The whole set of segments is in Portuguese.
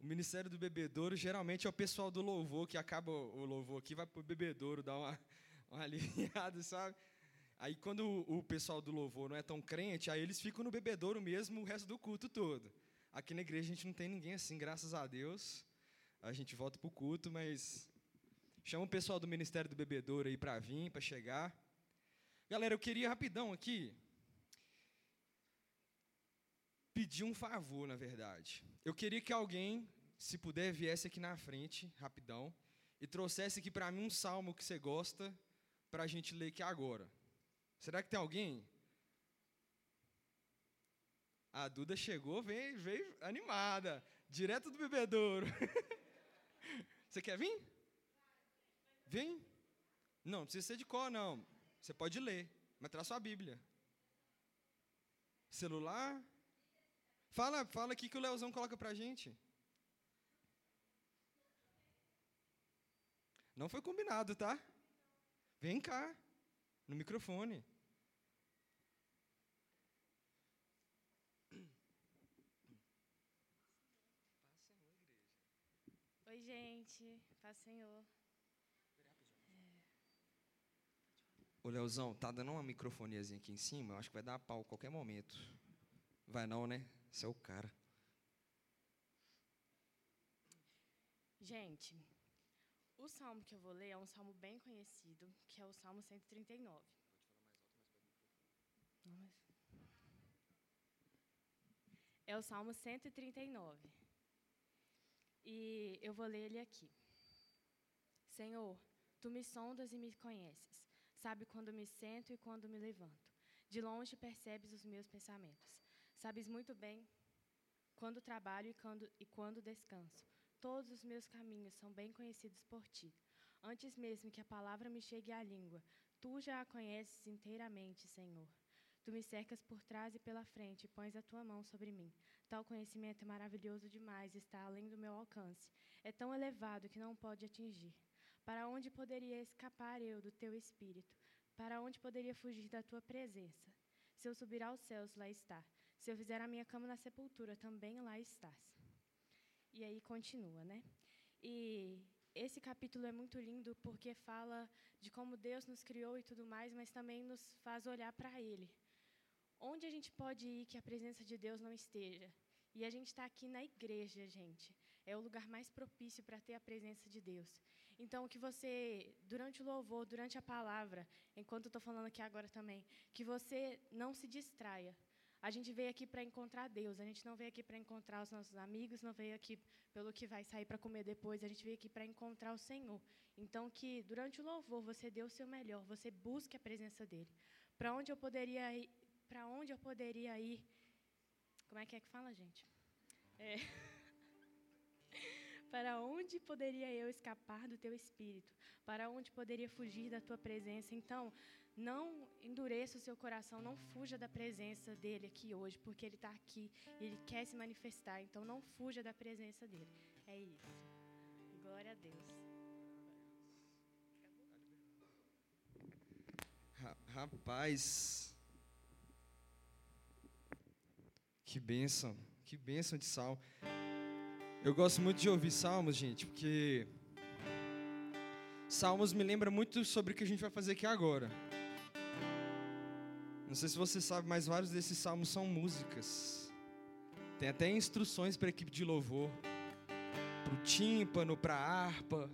o Ministério do Bebedouro geralmente é o pessoal do louvor, que acaba o louvor aqui, vai para o bebedouro, dar uma, uma aliviada, sabe? Aí quando o, o pessoal do louvor não é tão crente, aí eles ficam no bebedouro mesmo o resto do culto todo. Aqui na igreja a gente não tem ninguém assim, graças a Deus. A gente volta para o culto, mas chama o pessoal do Ministério do Bebedouro aí para vir, para chegar. Galera, eu queria rapidão aqui pedir um favor, na verdade. Eu queria que alguém, se puder, viesse aqui na frente, rapidão, e trouxesse aqui para mim um salmo que você gosta, para a gente ler aqui agora. Será que tem alguém? A Duda chegou, veio, veio animada, direto do bebedouro. Você quer vir? Vem. Não, não precisa ser de cor, não. Você pode ler, mas traz sua Bíblia. Celular? Fala, fala aqui que o Leozão coloca pra gente. Não foi combinado, tá? Vem cá, no microfone. Oi, gente. Paz, Senhor. Ô, Leozão, tá dando uma microfoniazinha aqui em cima? Eu acho que vai dar pau a qualquer momento. Vai não, né? Você é o cara. Gente, o salmo que eu vou ler é um salmo bem conhecido, que é o Salmo 139. Não, mas... É o Salmo 139. E eu vou ler ele aqui. Senhor, tu me sondas e me conheces. Sabe quando me sento e quando me levanto. De longe percebes os meus pensamentos. Sabes muito bem quando trabalho e quando, e quando descanso. Todos os meus caminhos são bem conhecidos por ti. Antes mesmo que a palavra me chegue à língua, tu já a conheces inteiramente, Senhor. Tu me cercas por trás e pela frente e pões a tua mão sobre mim. Tal conhecimento é maravilhoso demais, está além do meu alcance. É tão elevado que não pode atingir. Para onde poderia escapar eu do teu espírito? Para onde poderia fugir da tua presença? Se eu subir aos céus, lá está. Se eu fizer a minha cama na sepultura, também lá estás. E aí continua, né? E esse capítulo é muito lindo porque fala de como Deus nos criou e tudo mais, mas também nos faz olhar para Ele. Onde a gente pode ir que a presença de Deus não esteja? E a gente está aqui na igreja, gente. É o lugar mais propício para ter a presença de Deus. Então, que você, durante o louvor, durante a palavra, enquanto eu estou falando aqui agora também, que você não se distraia. A gente veio aqui para encontrar Deus. A gente não veio aqui para encontrar os nossos amigos, não veio aqui pelo que vai sair para comer depois. A gente veio aqui para encontrar o Senhor. Então, que durante o louvor você dê o seu melhor, você busque a presença dele. Para onde eu poderia ir? Para onde eu poderia ir? Como é que é que fala, gente? É. Para onde poderia eu escapar do teu espírito? Para onde poderia fugir da tua presença? Então, não endureça o seu coração, não fuja da presença dele aqui hoje, porque ele está aqui e ele quer se manifestar. Então, não fuja da presença dele. É isso. Glória a Deus. Rapaz. Que bênção, que bênção de sal. Eu gosto muito de ouvir salmos, gente, porque salmos me lembra muito sobre o que a gente vai fazer aqui agora. Não sei se você sabe, mas vários desses salmos são músicas. Tem até instruções para a equipe de louvor, para o tímpano, para a harpa.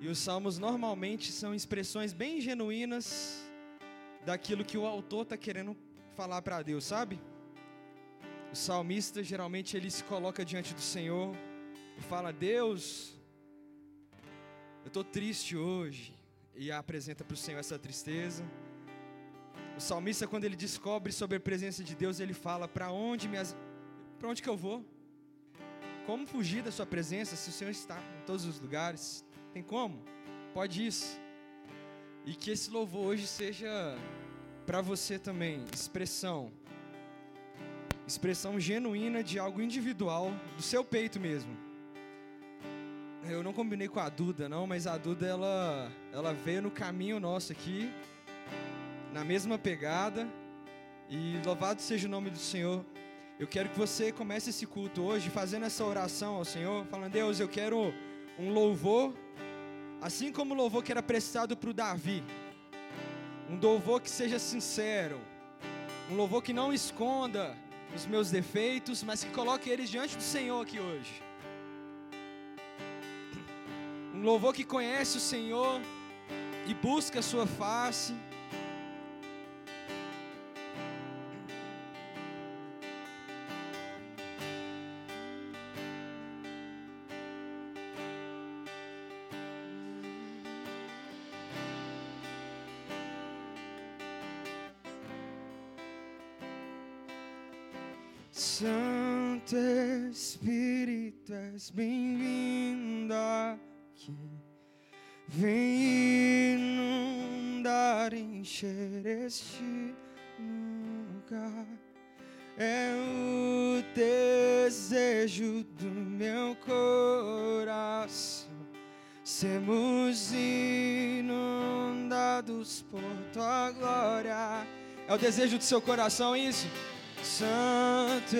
E os salmos normalmente são expressões bem genuínas daquilo que o autor está querendo falar para Deus, sabe? O salmista geralmente ele se coloca diante do Senhor e fala: Deus, eu estou triste hoje, e apresenta para o Senhor essa tristeza. O salmista, quando ele descobre sobre a presença de Deus, ele fala: Para onde, minhas... onde que eu vou? Como fugir da Sua presença se o Senhor está em todos os lugares? Tem como? Pode isso. E que esse louvor hoje seja para você também expressão expressão genuína de algo individual do seu peito mesmo. Eu não combinei com a Duda não, mas a Duda ela ela veio no caminho nosso aqui na mesma pegada e louvado seja o nome do Senhor. Eu quero que você comece esse culto hoje fazendo essa oração ao Senhor, falando: Deus, eu quero um louvor, assim como o louvor que era prestado para o Davi, um louvor que seja sincero, um louvor que não esconda os meus defeitos, mas que coloque eles diante do Senhor aqui hoje. Um louvor que conhece o Senhor e busca a sua face. Inundados por tua glória. É o desejo do seu coração isso? Santo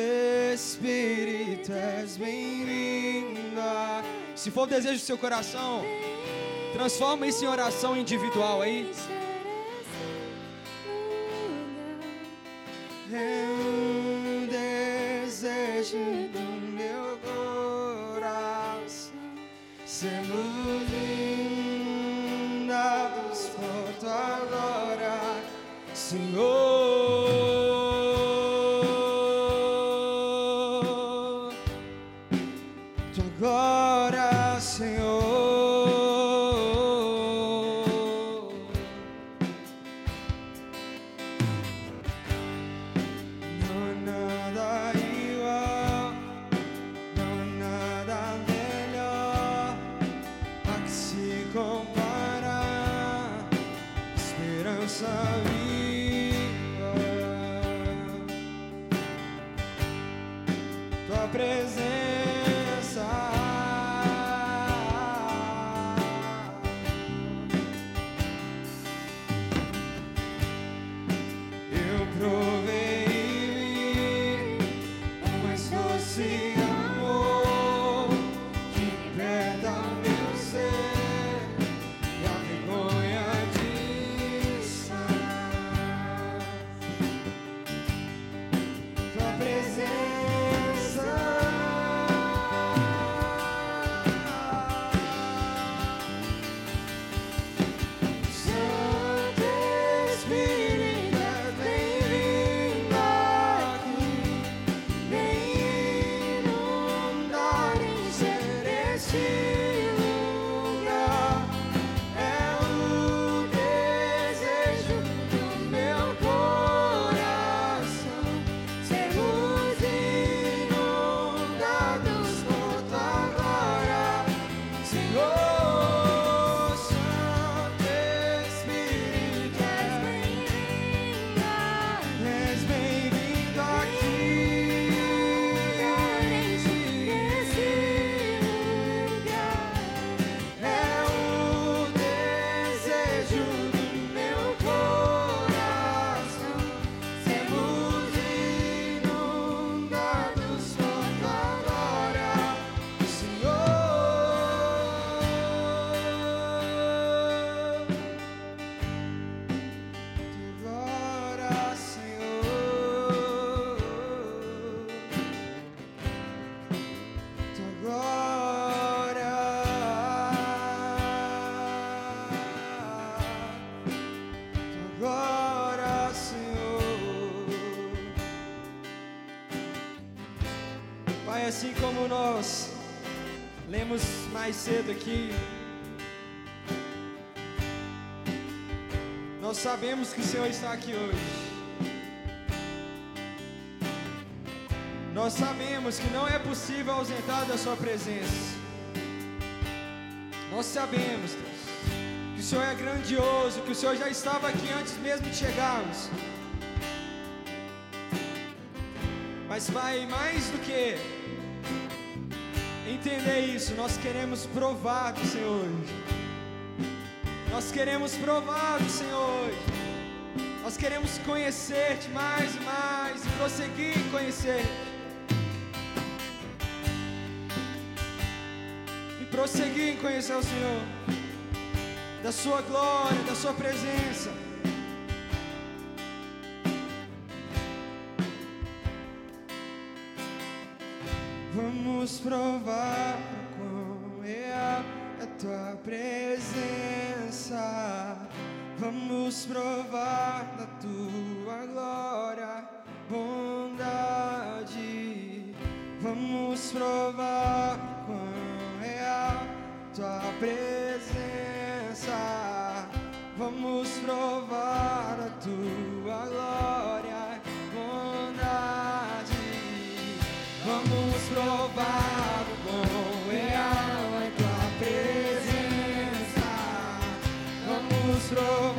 Espírito, és bem-vinda. Se for o desejo do seu coração, transforma isso em oração individual aí. Senhor. Como nós lemos mais cedo aqui, nós sabemos que o Senhor está aqui hoje. Nós sabemos que não é possível ausentar da Sua presença. Nós sabemos, Deus, que o Senhor é grandioso, que o Senhor já estava aqui antes mesmo de chegarmos. Mas, Pai, mais do que entender isso. Nós queremos provar do Senhor hoje. Nós queremos provar do Senhor hoje. Nós queremos conhecer-te mais e mais e prosseguir em conhecer-te. E prosseguir em conhecer o Senhor. Da sua glória, da sua presença. provar quão real é tua presença. Vamos provar da tua glória, bondade. Vamos provar quão real tua presença. Vamos provar. nuestro.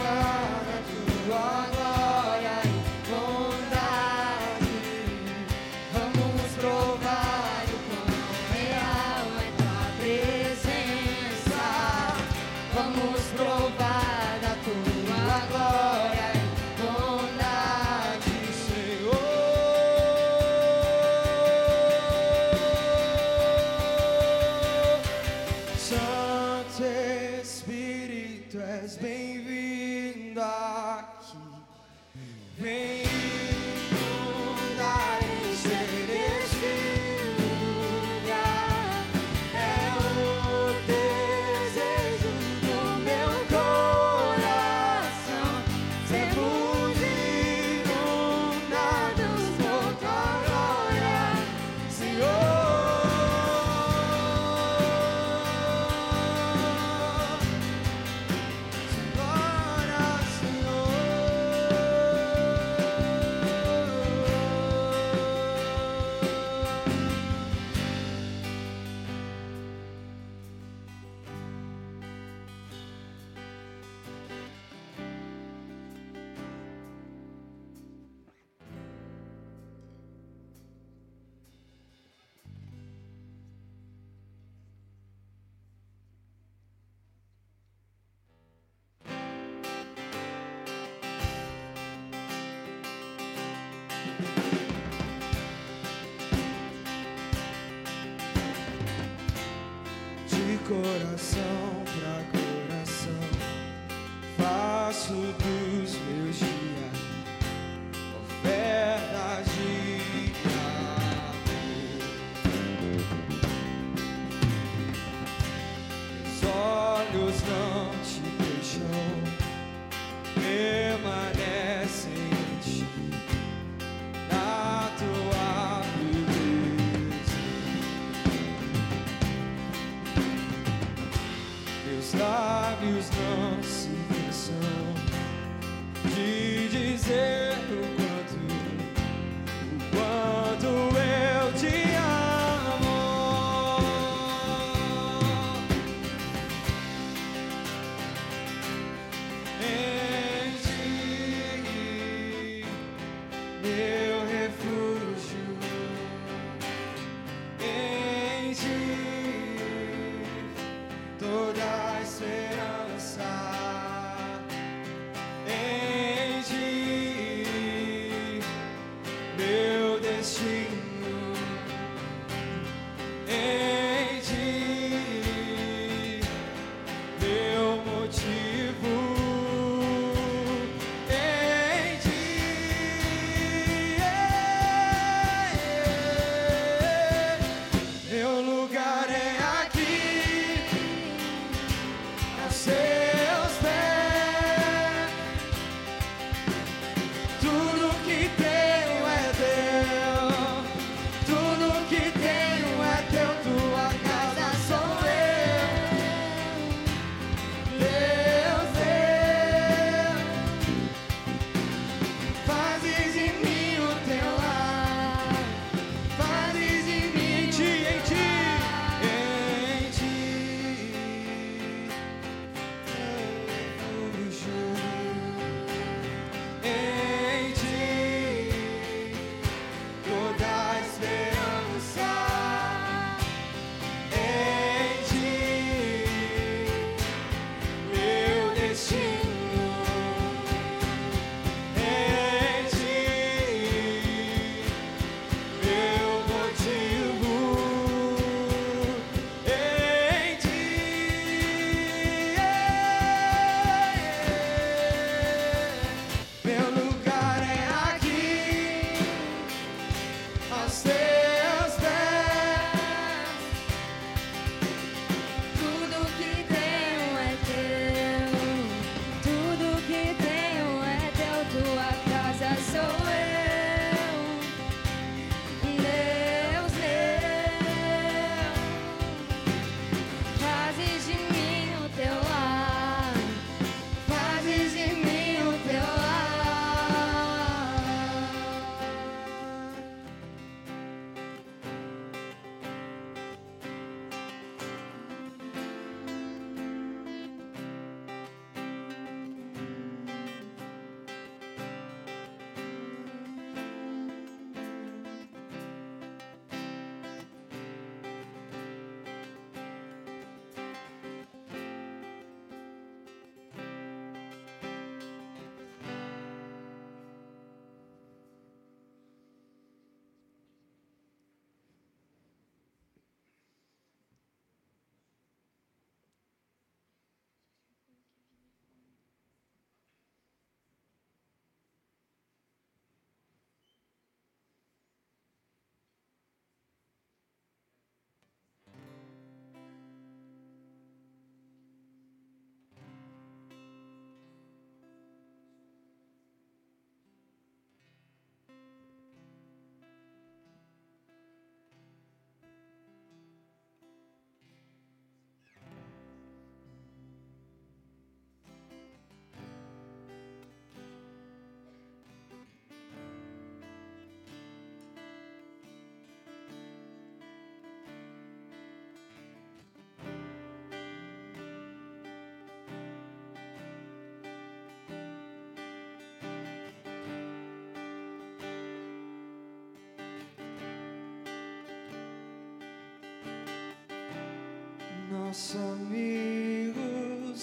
nosso amigo.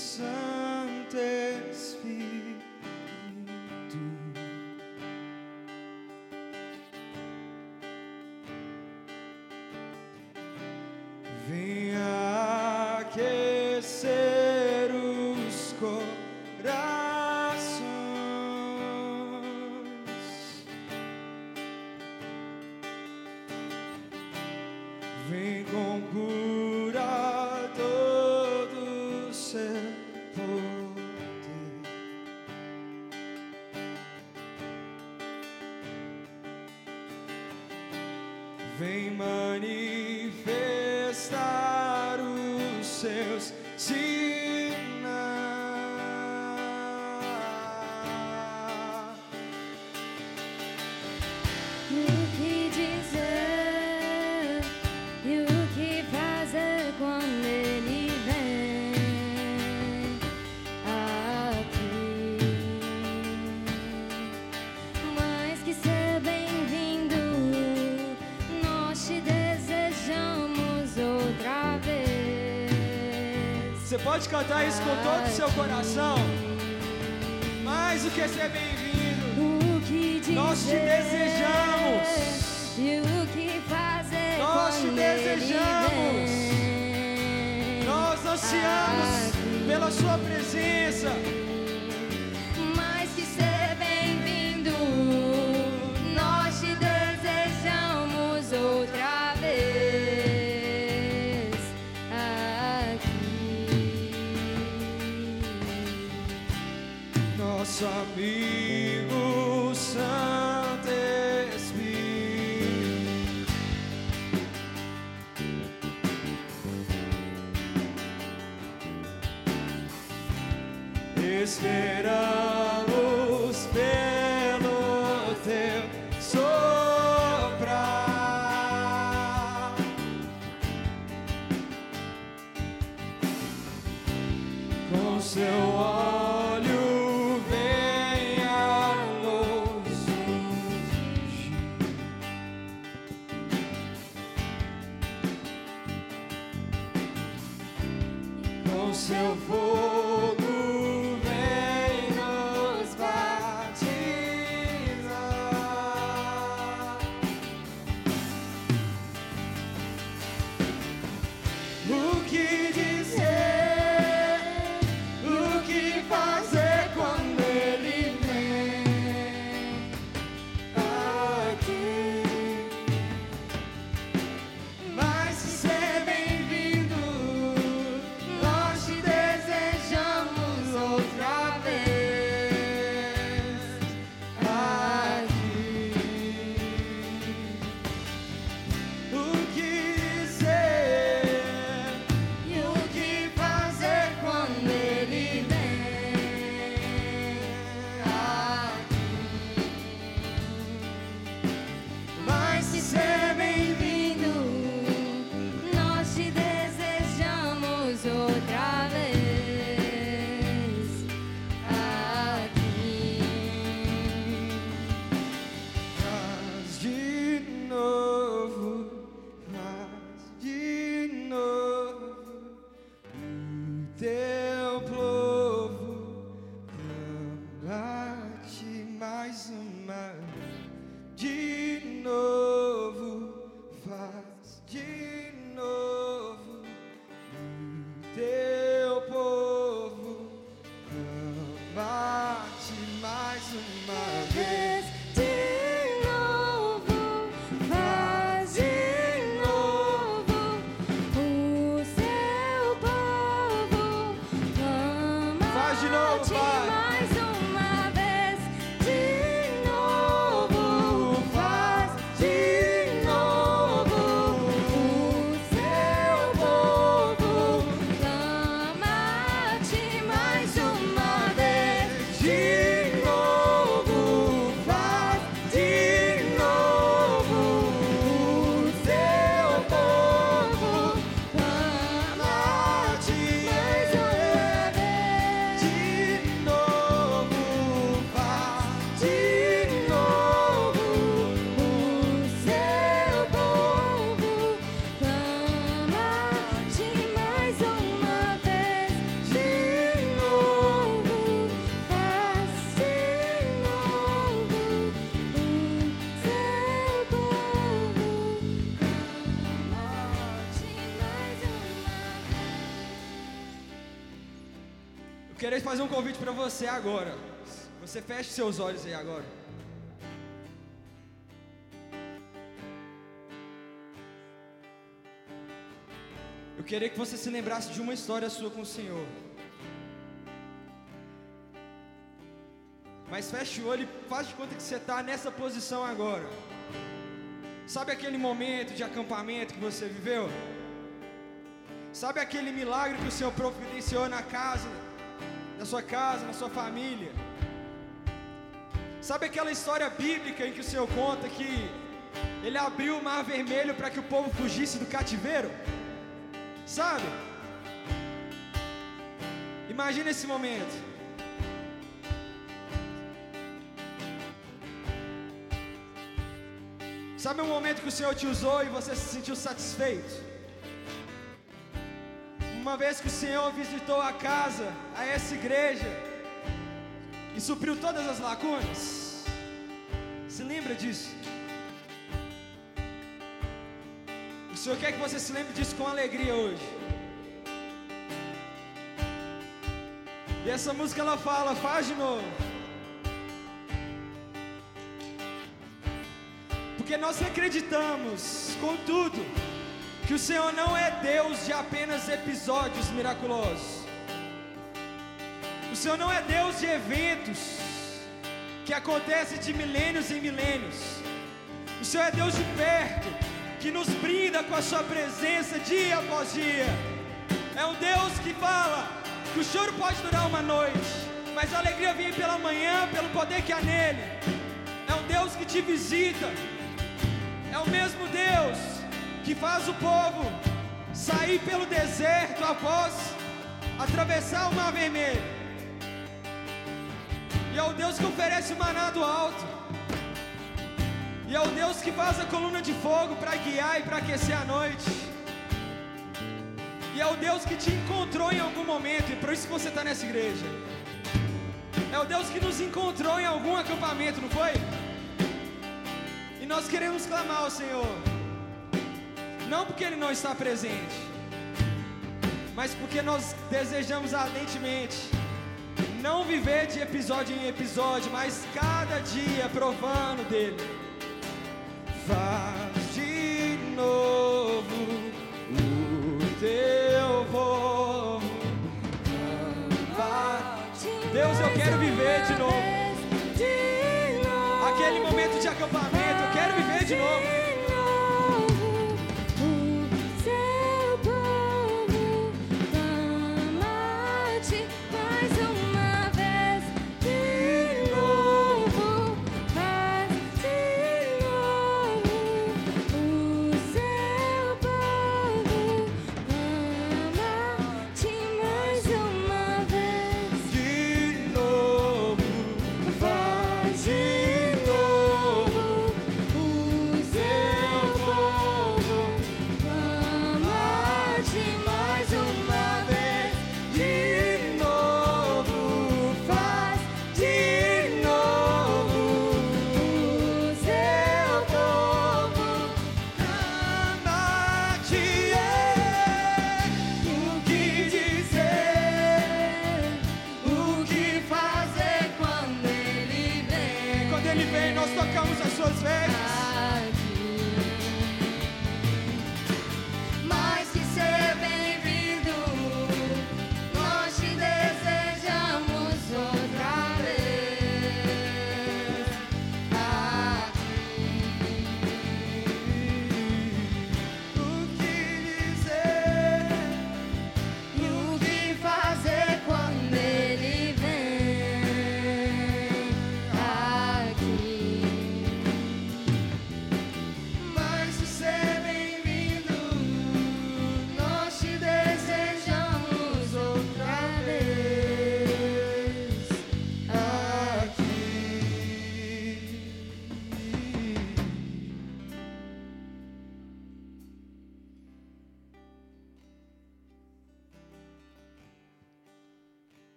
vem manifestar os seus sinais. pode cantar isso com todo o seu coração. Mais do que ser bem-vindo, nós te desejamos. E o que fazer? Nós te desejamos. Nós ansiamos pela sua presença. teu plano. Fazer um convite para você agora. Você feche seus olhos aí agora. Eu queria que você se lembrasse de uma história sua com o Senhor. Mas feche o olho e faz de conta que você está nessa posição agora. Sabe aquele momento de acampamento que você viveu? Sabe aquele milagre que o Senhor providenciou na casa, na sua casa, na sua família? Sabe aquela história bíblica em que o Senhor conta que ele abriu o mar vermelho para que o povo fugisse do cativeiro? Sabe? Imagina esse momento. Sabe um momento que o Senhor te usou e você se sentiu satisfeito? Uma vez que o Senhor visitou a casa, a essa igreja, e supriu todas as lacunas? Se lembra disso? O Senhor quer que você se lembre disso com alegria hoje. E essa música ela fala, faz de novo. Porque nós acreditamos, contudo, que o Senhor não é Deus de apenas episódios miraculosos. O Senhor não é Deus de eventos que acontecem de milênios em milênios. O Senhor é Deus de perto, que nos brinda com a Sua presença dia após dia. É um Deus que fala que o choro pode durar uma noite, mas a alegria vem pela manhã, pelo poder que há nele. É um Deus que te visita. É o mesmo Deus que faz o povo sair pelo deserto após atravessar o mar vermelho. E é o Deus que oferece o maná do alto. E é o Deus que faz a coluna de fogo para guiar e para aquecer a noite. E é o Deus que te encontrou em algum momento, e por isso que você está nessa igreja. É o Deus que nos encontrou em algum acampamento, não foi? E nós queremos clamar ao Senhor, não porque Ele não está presente, mas porque nós desejamos ardentemente não viver de episódio em episódio, mas cada dia provando dele. Faz de novo o teu povo. Deus, eu quero viver de novo. Aquele momento de acampamento, eu quero viver de novo.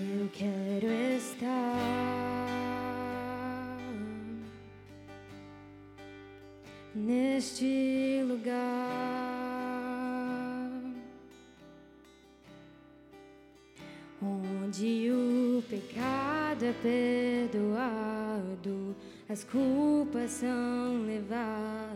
Eu quero estar neste lugar onde o pecado é perdoado, as culpas são levadas.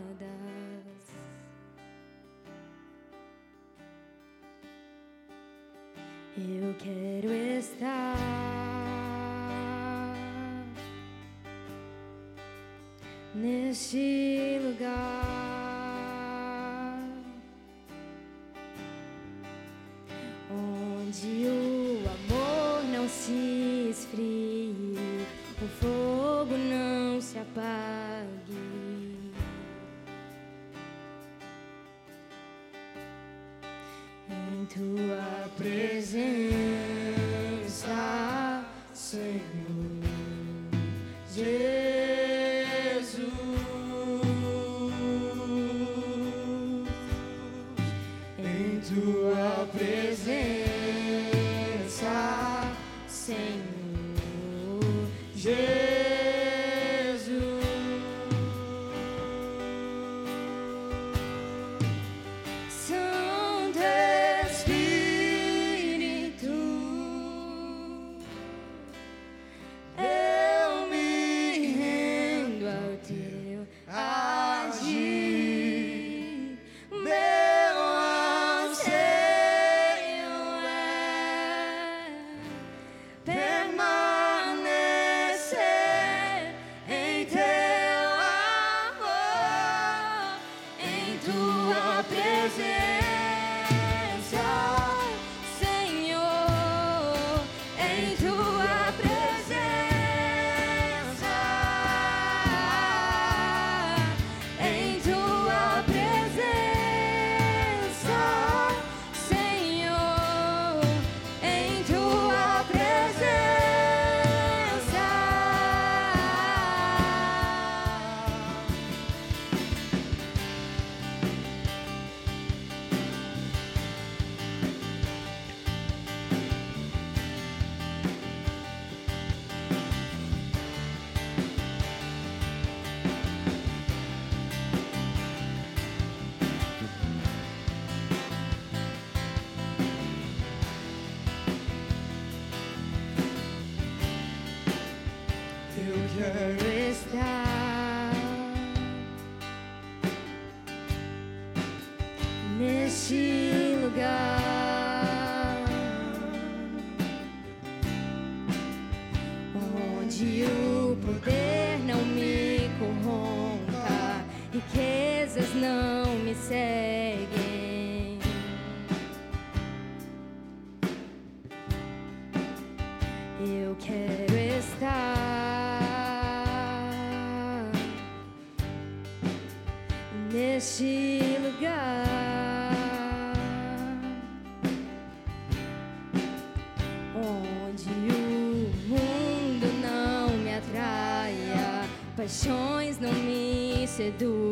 do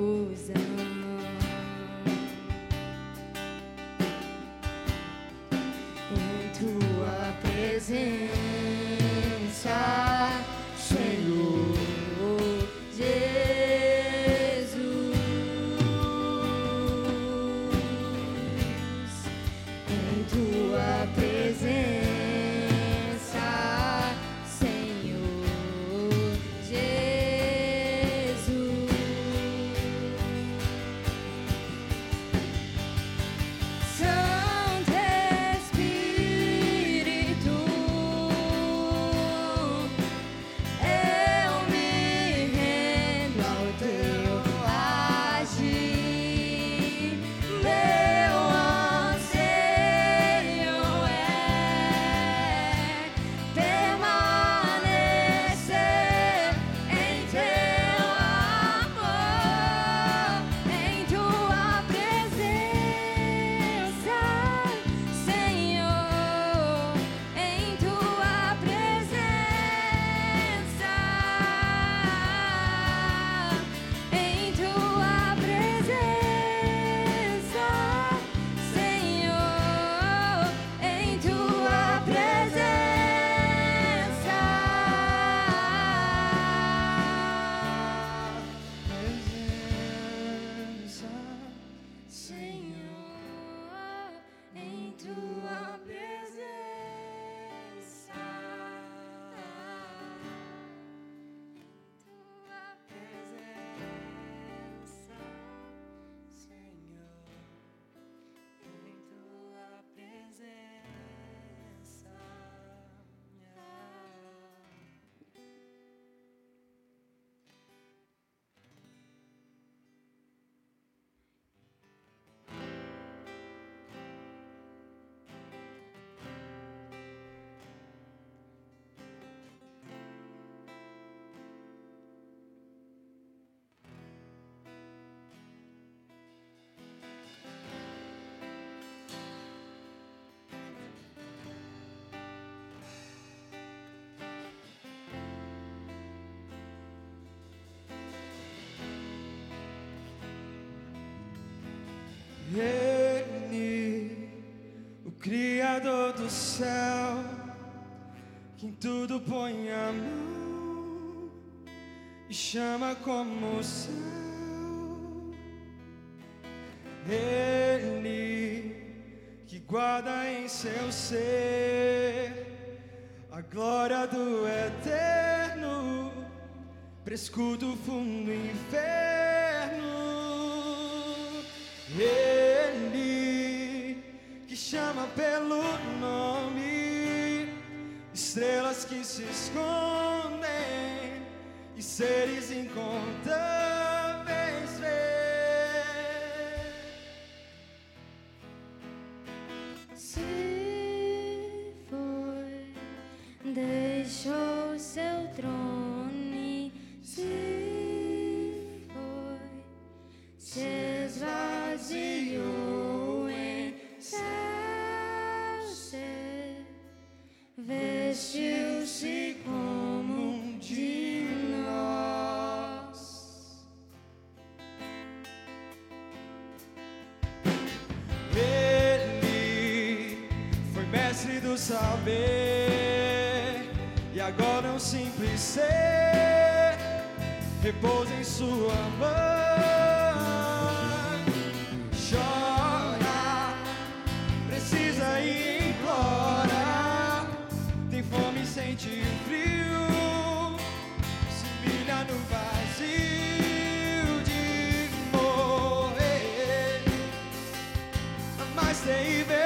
Ele, o Criador do céu, que em tudo põe a mão e chama como o céu. Ele, que guarda em seu ser a glória do eterno, para escudo fundo inferno. Estrelas que se escondem e seres incontáveis saber. E agora é um simples ser. Repousa em sua mão. Chora, precisa e implora, tem fome, sente frio, se humilha no vazio de morrer. A mais terrível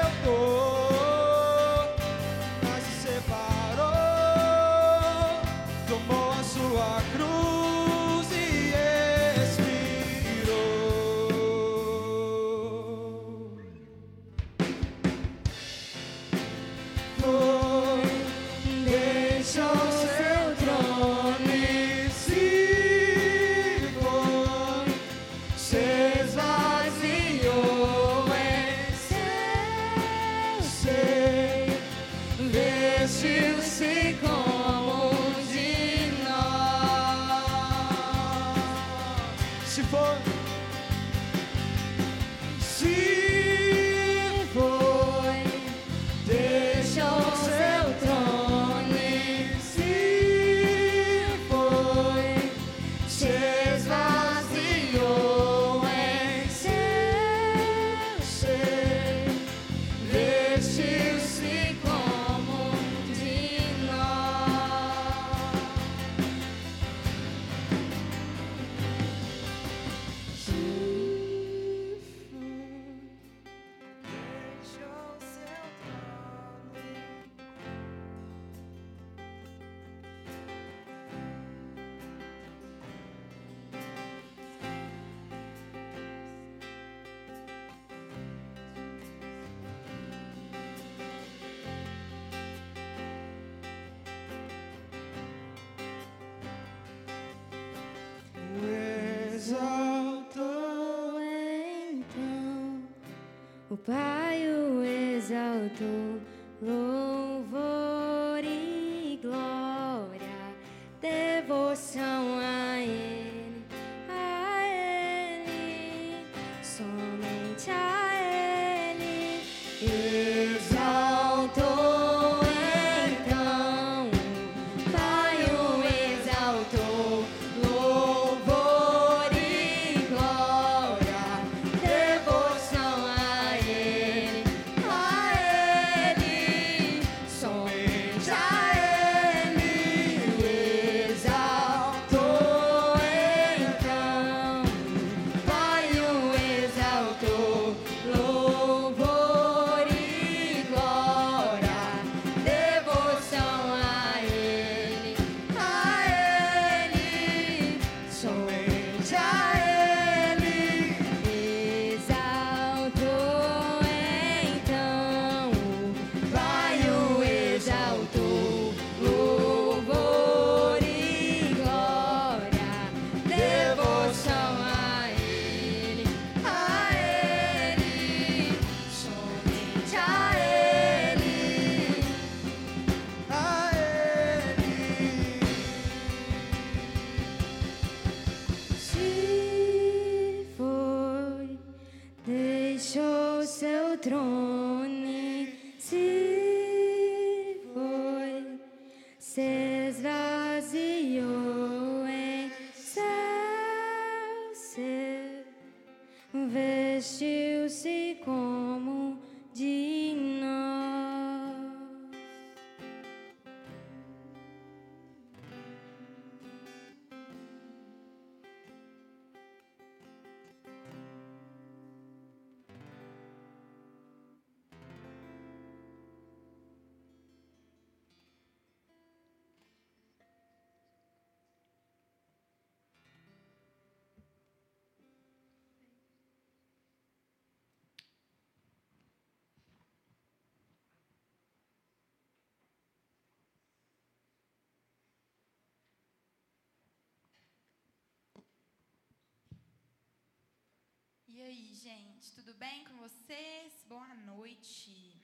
E aí, gente, tudo bem com vocês? Boa noite.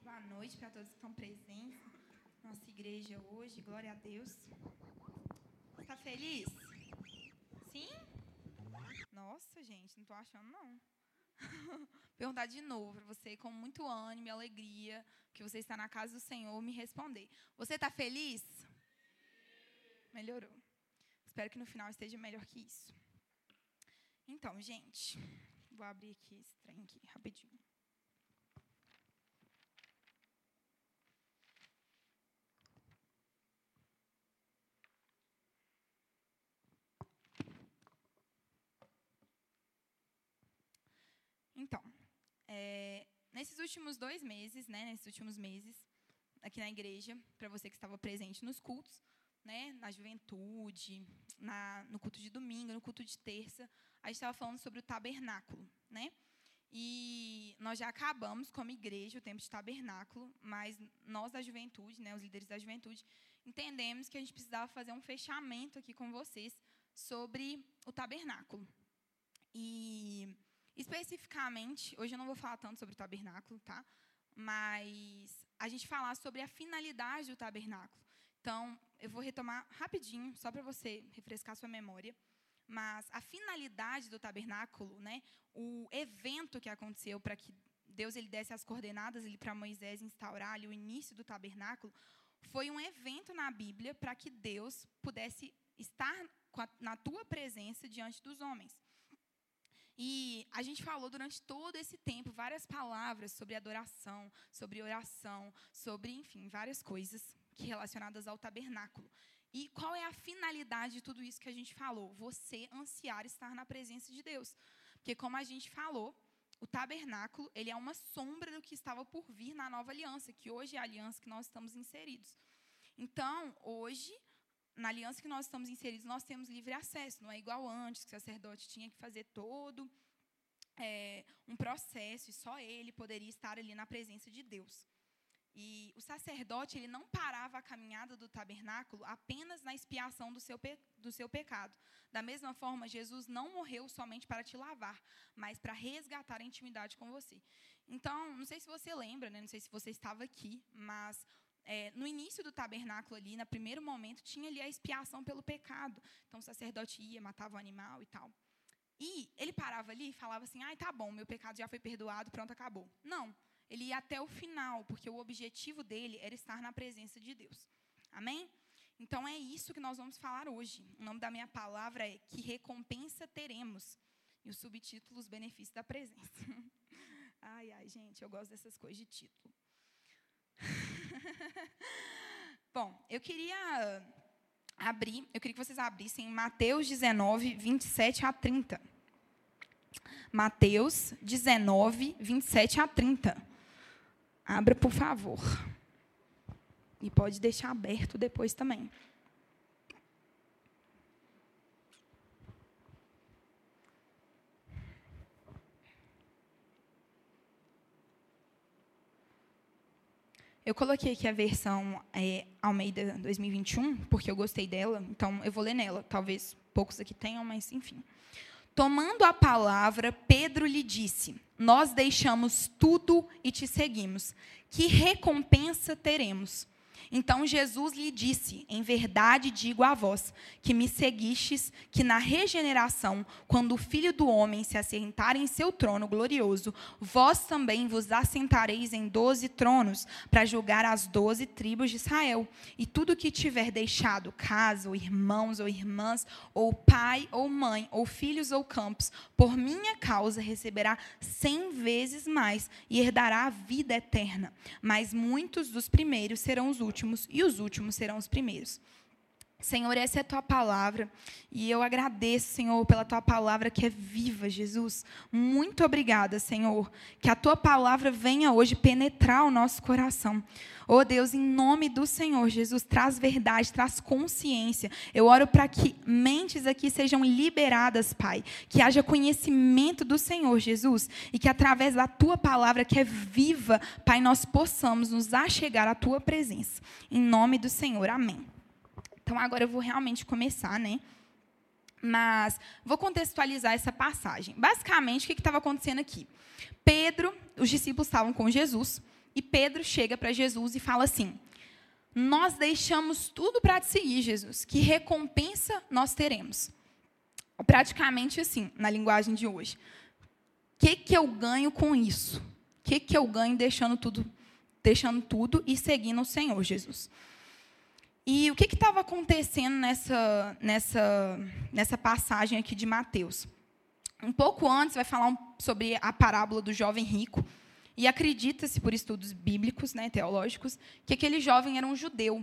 Boa noite para todos que estão presentes na nossa igreja hoje. Glória a Deus. Tá feliz? Sim? Nossa, gente, não tô achando não. Perguntar de novo para você com muito ânimo e alegria que você está na casa do Senhor me responder. Você está feliz? Melhorou. Espero que no final esteja melhor que isso. Então, gente, vou abrir aqui esse trem aqui rapidinho. Então, é, nesses últimos dois meses, né, nesses últimos meses, aqui na igreja, para você que estava presente nos cultos, né, na juventude, na, no culto de domingo, no culto de terça, a gente estava falando sobre o tabernáculo, né? E nós já acabamos como igreja o tempo de tabernáculo, mas nós da juventude, né, os líderes da juventude, entendemos que a gente precisava fazer um fechamento aqui com vocês sobre o tabernáculo. E especificamente, hoje eu não vou falar tanto sobre o tabernáculo, tá? Mas a gente falar sobre a finalidade do tabernáculo. Então, eu vou retomar rapidinho, só para você refrescar sua memória. Mas a finalidade do tabernáculo, né, o evento que aconteceu para que Deus ele desse as coordenadas para Moisés instaurar ali, o início do tabernáculo, foi um evento na Bíblia para que Deus pudesse estar a, na tua presença diante dos homens. E a gente falou durante todo esse tempo várias palavras sobre adoração, sobre oração, sobre, enfim, várias coisas que relacionadas ao tabernáculo. E qual é a finalidade de tudo isso que a gente falou? Você ansiar estar na presença de Deus. Porque como a gente falou, o tabernáculo, ele é uma sombra do que estava por vir na nova aliança, que hoje é a aliança que nós estamos inseridos. Então, hoje, na aliança que nós estamos inseridos, nós temos livre acesso, não é igual antes, que o sacerdote tinha que fazer todo é, um processo e só ele poderia estar ali na presença de Deus. E o sacerdote ele não parava a caminhada do tabernáculo apenas na expiação do seu, do seu pecado. Da mesma forma, Jesus não morreu somente para te lavar, mas para resgatar a intimidade com você. Então, não sei se você lembra, né? não sei se você estava aqui, mas é, no início do tabernáculo ali, no primeiro momento, tinha ali a expiação pelo pecado. Então, o sacerdote ia, matava o animal e tal. E ele parava ali e falava assim: ai, tá bom, meu pecado já foi perdoado, pronto, acabou. Não ele ia até o final, porque o objetivo dele era estar na presença de Deus. Amém? Então é isso que nós vamos falar hoje. O nome da minha palavra é Que Recompensa Teremos. E o subtítulo Os Benefícios da Presença. Ai, ai, gente, eu gosto dessas coisas de título. Bom, eu queria abrir, eu queria que vocês abrissem Mateus 19, 27 a 30. Mateus 19, 27 a 30. Abra, por favor. E pode deixar aberto depois também. Eu coloquei aqui a versão é, Almeida 2021, porque eu gostei dela, então eu vou ler nela. Talvez poucos aqui tenham, mas enfim. Tomando a palavra, Pedro lhe disse: Nós deixamos tudo e te seguimos. Que recompensa teremos? Então Jesus lhe disse: Em verdade digo a vós, que me seguistes, que na regeneração, quando o Filho do Homem se assentar em seu trono glorioso, vós também vos assentareis em doze tronos, para julgar as doze tribos de Israel. E tudo que tiver deixado, casa, ou irmãos ou irmãs, ou pai ou mãe, ou filhos ou campos, por minha causa receberá cem vezes mais e herdará a vida eterna. Mas muitos dos primeiros serão os últimos últimos e os últimos serão os primeiros. Senhor, essa é a tua palavra. E eu agradeço, Senhor, pela tua palavra que é viva, Jesus. Muito obrigada, Senhor. Que a tua palavra venha hoje penetrar o nosso coração. Oh Deus, em nome do Senhor, Jesus, traz verdade, traz consciência. Eu oro para que mentes aqui sejam liberadas, Pai. Que haja conhecimento do Senhor, Jesus. E que através da tua palavra, que é viva, Pai, nós possamos nos achegar à tua presença. Em nome do Senhor. Amém. Então agora eu vou realmente começar, né? Mas vou contextualizar essa passagem. Basicamente, o que estava acontecendo aqui? Pedro, os discípulos estavam com Jesus, e Pedro chega para Jesus e fala assim: Nós deixamos tudo para te seguir, Jesus. Que recompensa nós teremos? Praticamente assim, na linguagem de hoje. O que, que eu ganho com isso? O que, que eu ganho deixando tudo, deixando tudo e seguindo o Senhor, Jesus? E o que estava acontecendo nessa, nessa, nessa passagem aqui de Mateus? Um pouco antes, vai falar um, sobre a parábola do jovem rico. E acredita-se, por estudos bíblicos, né, teológicos, que aquele jovem era um judeu.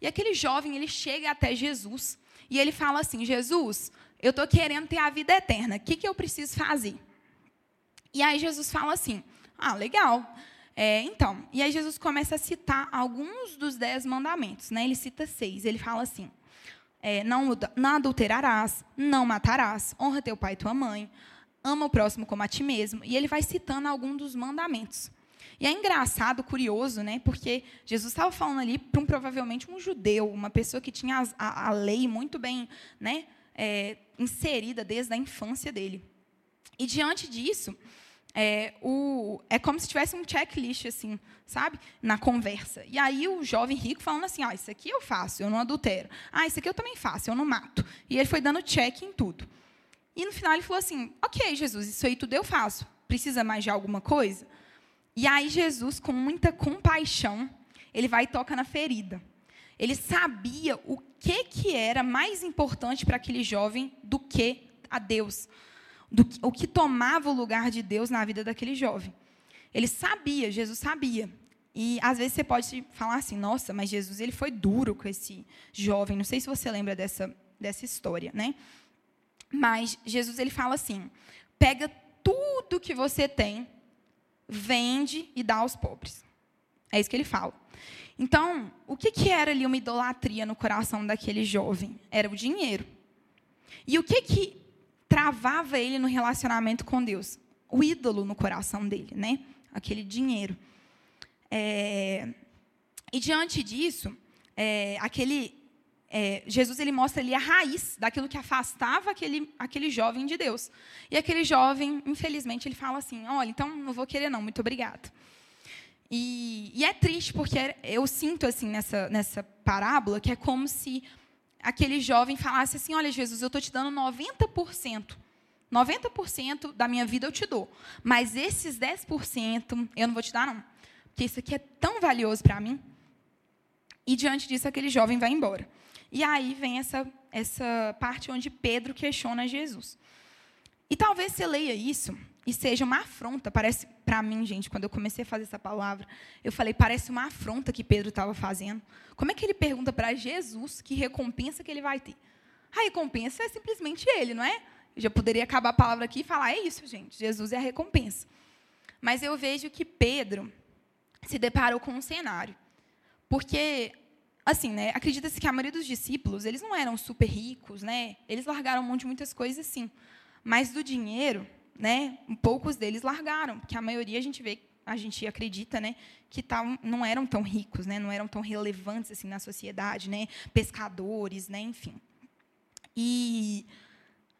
E aquele jovem, ele chega até Jesus e ele fala assim: Jesus, eu estou querendo ter a vida eterna, o que, que eu preciso fazer? E aí Jesus fala assim: Ah, legal. É, então, e aí Jesus começa a citar alguns dos dez mandamentos. Né? Ele cita seis. Ele fala assim: é, não, não adulterarás, não matarás, honra teu pai e tua mãe, ama o próximo como a ti mesmo. E ele vai citando alguns dos mandamentos. E é engraçado, curioso, né? Porque Jesus estava falando ali para um, provavelmente um judeu, uma pessoa que tinha a, a lei muito bem né, é, inserida desde a infância dele. E diante disso, é, o, é como se tivesse um checklist, assim, sabe? Na conversa. E aí o jovem rico falando assim: ah, isso aqui eu faço, eu não adultero. Ah, isso aqui eu também faço, eu não mato. E ele foi dando check em tudo. E no final ele falou assim: ok, Jesus, isso aí tudo eu faço. Precisa mais de alguma coisa? E aí Jesus, com muita compaixão, ele vai e toca na ferida. Ele sabia o que, que era mais importante para aquele jovem do que a Deus do que, o que tomava o lugar de Deus na vida daquele jovem. Ele sabia, Jesus sabia. E às vezes você pode falar assim: "Nossa, mas Jesus ele foi duro com esse jovem". Não sei se você lembra dessa dessa história, né? Mas Jesus ele fala assim: "Pega tudo que você tem, vende e dá aos pobres". É isso que ele fala. Então, o que, que era ali uma idolatria no coração daquele jovem? Era o dinheiro. E o que, que travava ele no relacionamento com Deus. O ídolo no coração dele, né? Aquele dinheiro. É... E diante disso, é, aquele é, Jesus ele mostra ali a raiz daquilo que afastava aquele, aquele jovem de Deus. E aquele jovem, infelizmente, ele fala assim: olha, então não vou querer não, muito obrigado. E, e é triste porque eu sinto assim nessa nessa parábola que é como se aquele jovem falasse assim: Olha, Jesus, eu estou te dando 90%. 90% da minha vida eu te dou. Mas esses 10% eu não vou te dar, não. Porque isso aqui é tão valioso para mim. E diante disso, aquele jovem vai embora. E aí vem essa, essa parte onde Pedro questiona Jesus. E talvez você leia isso e seja uma afronta, parece para mim, gente, quando eu comecei a fazer essa palavra, eu falei, parece uma afronta que Pedro estava fazendo. Como é que ele pergunta para Jesus que recompensa que ele vai ter? A recompensa é simplesmente ele, não é? Eu já poderia acabar a palavra aqui e falar, é isso, gente, Jesus é a recompensa. Mas eu vejo que Pedro se deparou com um cenário. Porque, assim, né, acredita-se que a maioria dos discípulos, eles não eram super ricos, né? Eles largaram mão de muitas coisas, sim. Mas do dinheiro, né, poucos deles largaram, porque a maioria a gente vê, a gente acredita, né, que tavam, não eram tão ricos, né, não eram tão relevantes assim na sociedade, né, pescadores, né, enfim. E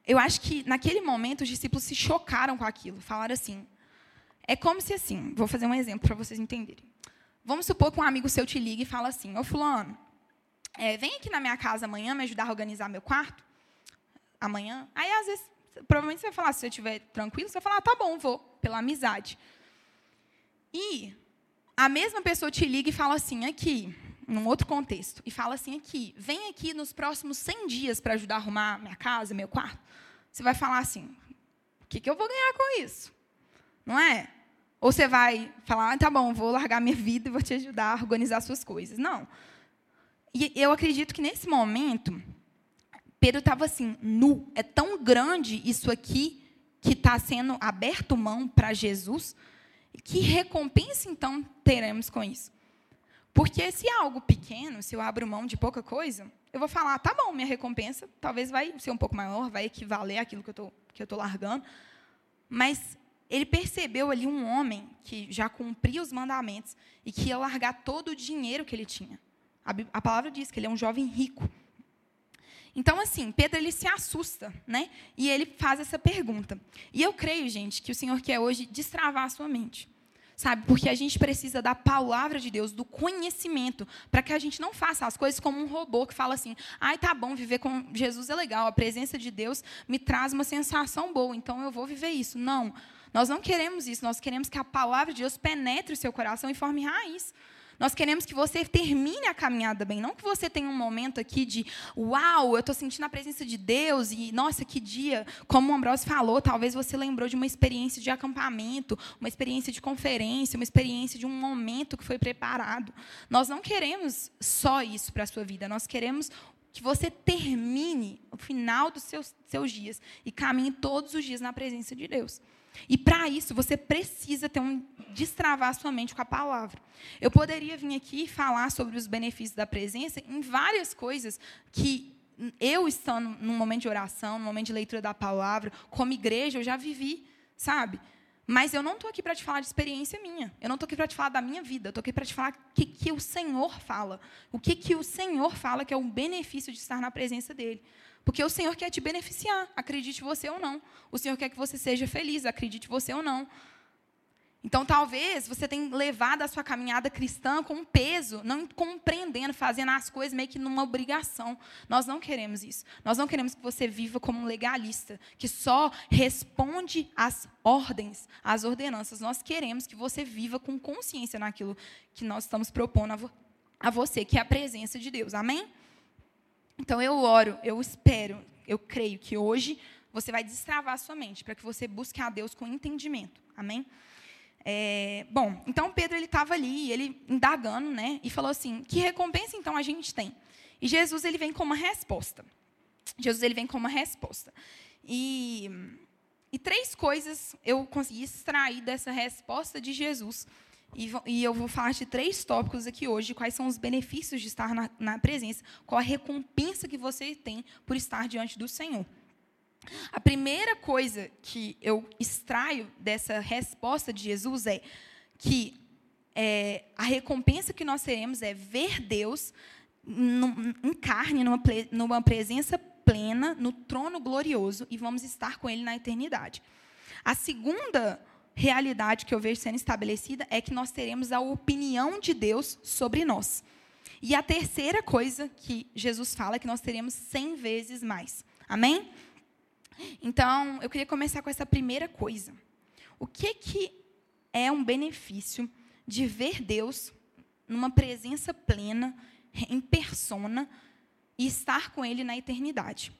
eu acho que naquele momento os discípulos se chocaram com aquilo, falaram assim, é como se assim, vou fazer um exemplo para vocês entenderem. Vamos supor que um amigo seu te liga e fala assim: Ô Fulano, é, vem aqui na minha casa amanhã me ajudar a organizar meu quarto. Amanhã. Aí, às vezes, provavelmente você vai falar, se você estiver tranquilo, você vai falar: ah, tá bom, vou, pela amizade. E a mesma pessoa te liga e fala assim: aqui, num outro contexto, e fala assim: aqui, vem aqui nos próximos 100 dias para ajudar a arrumar minha casa, meu quarto. Você vai falar assim: o que, que eu vou ganhar com isso? Não é? Ou você vai falar, ah, tá bom, vou largar minha vida e vou te ajudar a organizar suas coisas. Não. E eu acredito que nesse momento, Pedro estava assim, nu. É tão grande isso aqui que está sendo aberto mão para Jesus. Que recompensa, então, teremos com isso? Porque se é algo pequeno, se eu abro mão de pouca coisa, eu vou falar, tá bom, minha recompensa talvez vai ser um pouco maior, vai equivaler àquilo que eu que eu estou largando. Mas ele percebeu ali um homem que já cumpria os mandamentos e que ia largar todo o dinheiro que ele tinha. A, a palavra diz que ele é um jovem rico. Então, assim, Pedro ele se assusta, né? E ele faz essa pergunta. E eu creio, gente, que o Senhor quer hoje destravar a sua mente. Sabe? Porque a gente precisa da palavra de Deus, do conhecimento, para que a gente não faça as coisas como um robô que fala assim: ai, tá bom, viver com Jesus é legal, a presença de Deus me traz uma sensação boa, então eu vou viver isso. Não. Nós não queremos isso, nós queremos que a palavra de Deus penetre o seu coração e forme raiz. Nós queremos que você termine a caminhada bem, não que você tenha um momento aqui de uau, eu estou sentindo a presença de Deus e nossa, que dia. Como o Ambrosio falou, talvez você lembrou de uma experiência de acampamento, uma experiência de conferência, uma experiência de um momento que foi preparado. Nós não queremos só isso para a sua vida, nós queremos que você termine o final dos seus, seus dias e caminhe todos os dias na presença de Deus. E para isso você precisa ter um destravar sua mente com a palavra. Eu poderia vir aqui falar sobre os benefícios da presença em várias coisas que eu estando num momento de oração, num momento de leitura da palavra, como igreja, eu já vivi, sabe? Mas eu não estou aqui para te falar de experiência minha. Eu não estou aqui para te falar da minha vida. Eu estou aqui para te falar o que, que o Senhor fala. O que, que o Senhor fala que é o benefício de estar na presença dEle. Porque o Senhor quer te beneficiar, acredite você ou não. O Senhor quer que você seja feliz, acredite você ou não. Então, talvez você tenha levado a sua caminhada cristã com um peso, não compreendendo, fazendo as coisas meio que numa obrigação. Nós não queremos isso. Nós não queremos que você viva como um legalista, que só responde às ordens, às ordenanças. Nós queremos que você viva com consciência naquilo que nós estamos propondo a, vo a você, que é a presença de Deus. Amém? Então eu oro, eu espero, eu creio que hoje você vai destravar a sua mente para que você busque a Deus com entendimento. Amém? É, bom, então Pedro ele estava ali, ele indagando, né? E falou assim: que recompensa então a gente tem? E Jesus ele vem com uma resposta. Jesus ele vem com uma resposta. E, e três coisas eu consegui extrair dessa resposta de Jesus e, e, eu vou falar de três tópicos aqui hoje, quais são os benefícios de estar na, na presença, qual a recompensa que você tem por estar diante do Senhor. A primeira coisa que eu extraio dessa resposta de Jesus é que é, a recompensa que nós teremos é ver Deus num, em carne, numa, numa presença plena, no trono glorioso, e vamos estar com Ele na eternidade. A segunda realidade que eu vejo sendo estabelecida é que nós teremos a opinião de Deus sobre nós. E a terceira coisa que Jesus fala é que nós teremos cem vezes mais. Amém? Então, eu queria começar com essa primeira coisa. O que, que é um benefício de ver Deus numa presença plena, em persona, e estar com Ele na eternidade?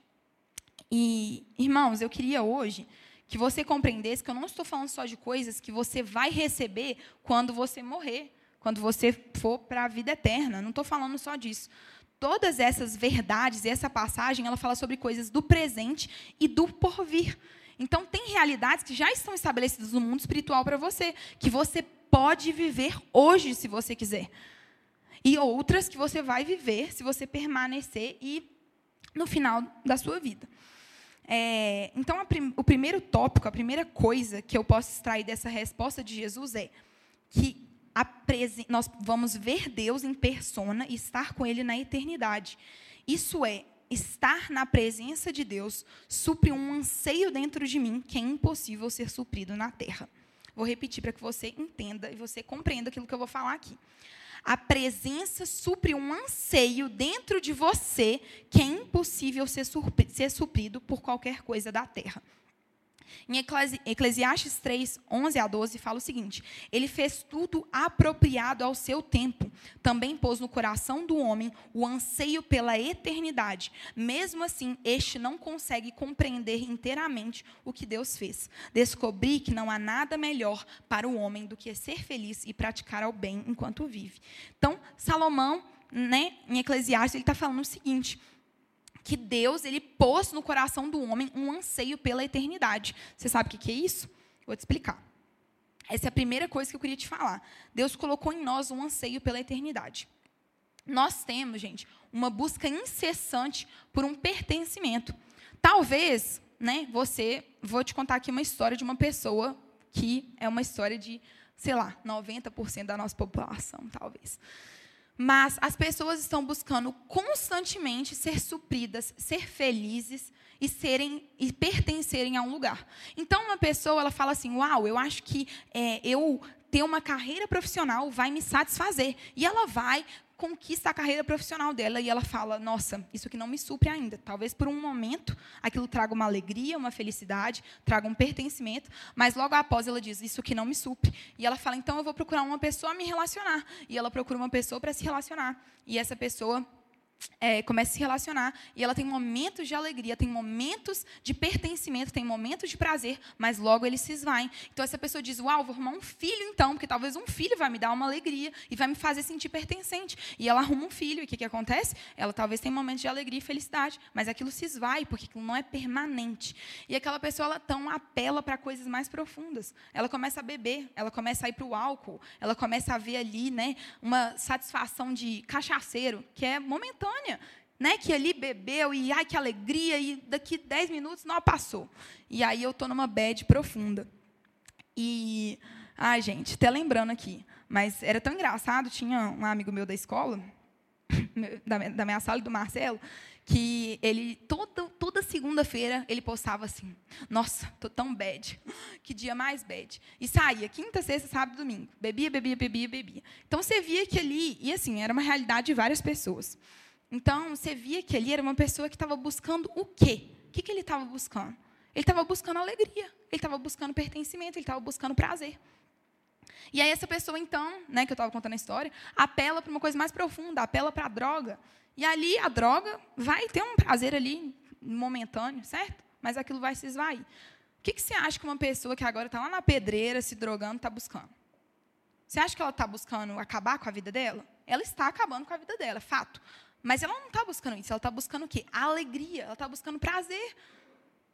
E, irmãos, eu queria hoje que você compreendesse que eu não estou falando só de coisas que você vai receber quando você morrer, quando você for para a vida eterna. Não estou falando só disso. Todas essas verdades e essa passagem, ela fala sobre coisas do presente e do porvir. Então, tem realidades que já estão estabelecidas no mundo espiritual para você, que você pode viver hoje, se você quiser. E outras que você vai viver se você permanecer e no final da sua vida. É, então, prim, o primeiro tópico, a primeira coisa que eu posso extrair dessa resposta de Jesus é que nós vamos ver Deus em persona e estar com Ele na eternidade. Isso é, estar na presença de Deus supre um anseio dentro de mim que é impossível ser suprido na terra. Vou repetir para que você entenda e você compreenda aquilo que eu vou falar aqui. A presença supre um anseio dentro de você que é impossível ser, ser suprido por qualquer coisa da terra. Em Eclesiastes 3, 11 a 12, fala o seguinte: Ele fez tudo apropriado ao seu tempo. Também pôs no coração do homem o anseio pela eternidade. Mesmo assim, este não consegue compreender inteiramente o que Deus fez. Descobri que não há nada melhor para o homem do que ser feliz e praticar o bem enquanto vive. Então, Salomão, né, em Eclesiastes, ele está falando o seguinte que Deus ele pôs no coração do homem um anseio pela eternidade. Você sabe o que é isso? Vou te explicar. Essa é a primeira coisa que eu queria te falar. Deus colocou em nós um anseio pela eternidade. Nós temos, gente, uma busca incessante por um pertencimento. Talvez, né, você, vou te contar aqui uma história de uma pessoa que é uma história de, sei lá, 90% da nossa população, talvez. Mas as pessoas estão buscando constantemente ser supridas, ser felizes e serem e pertencerem a um lugar. Então, uma pessoa ela fala assim: "Uau, eu acho que é, eu ter uma carreira profissional vai me satisfazer". E ela vai conquista a carreira profissional dela e ela fala: Nossa, isso aqui não me supre ainda. Talvez por um momento aquilo traga uma alegria, uma felicidade, traga um pertencimento, mas logo após ela diz: Isso aqui não me supre. E ela fala: Então eu vou procurar uma pessoa a me relacionar. E ela procura uma pessoa para se relacionar. E essa pessoa é, começa a se relacionar e ela tem momentos de alegria, tem momentos de pertencimento, tem momentos de prazer, mas logo eles se esvaem. Então essa pessoa diz: Uau, vou arrumar um filho então, porque talvez um filho vai me dar uma alegria e vai me fazer sentir pertencente. E ela arruma um filho, e o que, que acontece? Ela talvez tenha momentos de alegria e felicidade, mas aquilo se esvai, porque aquilo não é permanente. E aquela pessoa ela tão apela para coisas mais profundas. Ela começa a beber, ela começa a ir para o álcool, ela começa a ver ali né, uma satisfação de cachaceiro, que é momentânea né, que ali bebeu e ai que alegria e daqui 10 minutos não passou. E aí eu tô numa bad profunda. E ai, gente, até lembrando aqui, mas era tão engraçado, tinha um amigo meu da escola, da minha sala e do Marcelo, que ele toda toda segunda-feira ele postava assim: "Nossa, tô tão bad. Que dia mais bad". E saía quinta, sexta, sábado, domingo. Bebia, bebia, bebia, bebia. Então você via que ali, e assim, era uma realidade de várias pessoas. Então, você via que ali era uma pessoa que estava buscando o quê? O que, que ele estava buscando? Ele estava buscando alegria, ele estava buscando pertencimento, ele estava buscando prazer. E aí essa pessoa, então, né, que eu estava contando a história, apela para uma coisa mais profunda, apela para a droga. E ali a droga vai ter um prazer ali momentâneo, certo? Mas aquilo vai se esvair. O que, que você acha que uma pessoa que agora está lá na pedreira se drogando está buscando? Você acha que ela está buscando acabar com a vida dela? Ela está acabando com a vida dela, fato. Mas ela não está buscando isso, ela está buscando o quê? A alegria, ela está buscando prazer.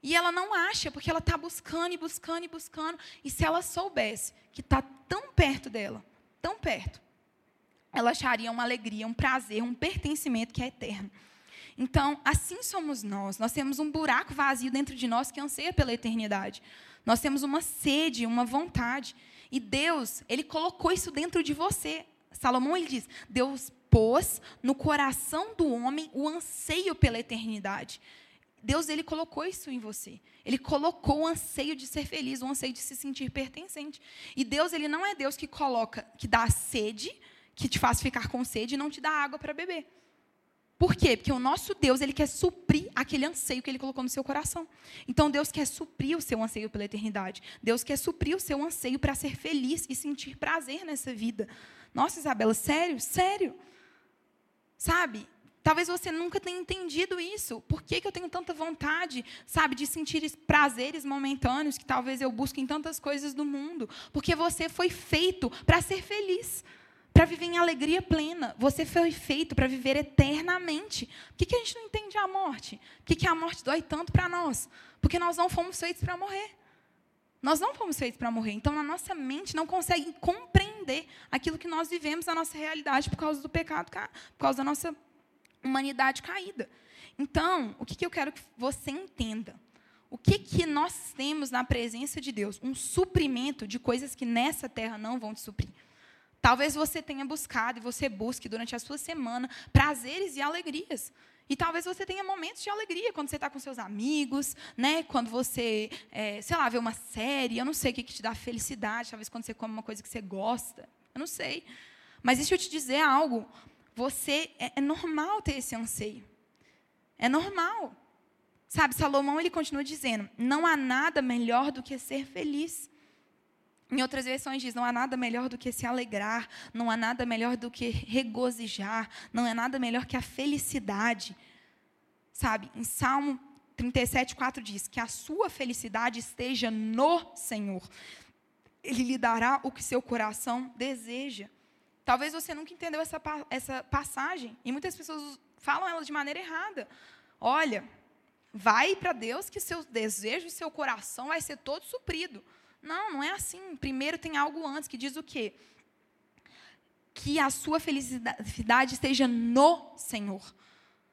E ela não acha, porque ela está buscando e buscando e buscando. E se ela soubesse que está tão perto dela, tão perto, ela acharia uma alegria, um prazer, um pertencimento que é eterno. Então, assim somos nós. Nós temos um buraco vazio dentro de nós que anseia pela eternidade. Nós temos uma sede, uma vontade. E Deus, Ele colocou isso dentro de você. Salomão, ele diz: Deus pôs no coração do homem o anseio pela eternidade. Deus ele colocou isso em você. Ele colocou o anseio de ser feliz, o anseio de se sentir pertencente. E Deus ele não é Deus que coloca, que dá sede, que te faz ficar com sede e não te dá água para beber. Por quê? Porque o nosso Deus, ele quer suprir aquele anseio que ele colocou no seu coração. Então Deus quer suprir o seu anseio pela eternidade. Deus quer suprir o seu anseio para ser feliz e sentir prazer nessa vida. Nossa, Isabela, sério? Sério? Sabe? Talvez você nunca tenha entendido isso. Por que, que eu tenho tanta vontade, sabe, de sentir prazeres momentâneos que talvez eu busque em tantas coisas do mundo? Porque você foi feito para ser feliz, para viver em alegria plena. Você foi feito para viver eternamente. Por que, que a gente não entende a morte? Por que, que a morte dói tanto para nós? Porque nós não fomos feitos para morrer. Nós não fomos feitos para morrer. Então, a nossa mente não consegue compreender aquilo que nós vivemos na nossa realidade por causa do pecado, por causa da nossa humanidade caída. Então, o que, que eu quero que você entenda? O que, que nós temos na presença de Deus? Um suprimento de coisas que nessa terra não vão te suprir. Talvez você tenha buscado e você busque durante a sua semana prazeres e alegrias. E talvez você tenha momentos de alegria quando você está com seus amigos, né? Quando você, é, sei lá, vê uma série. Eu não sei o que, que te dá felicidade. Talvez quando você come uma coisa que você gosta. Eu não sei. Mas deixa eu te dizer algo. Você é, é normal ter esse anseio. É normal. Sabe, Salomão ele continua dizendo: não há nada melhor do que ser feliz. Em outras versões diz: não há nada melhor do que se alegrar, não há nada melhor do que regozijar, não há nada melhor que a felicidade. Sabe, em Salmo 37, 4 diz: que a sua felicidade esteja no Senhor. Ele lhe dará o que seu coração deseja. Talvez você nunca entendeu essa, essa passagem, e muitas pessoas falam ela de maneira errada. Olha, vai para Deus que seu desejo e seu coração vai ser todo suprido. Não, não é assim. Primeiro tem algo antes que diz o quê? Que a sua felicidade esteja no Senhor.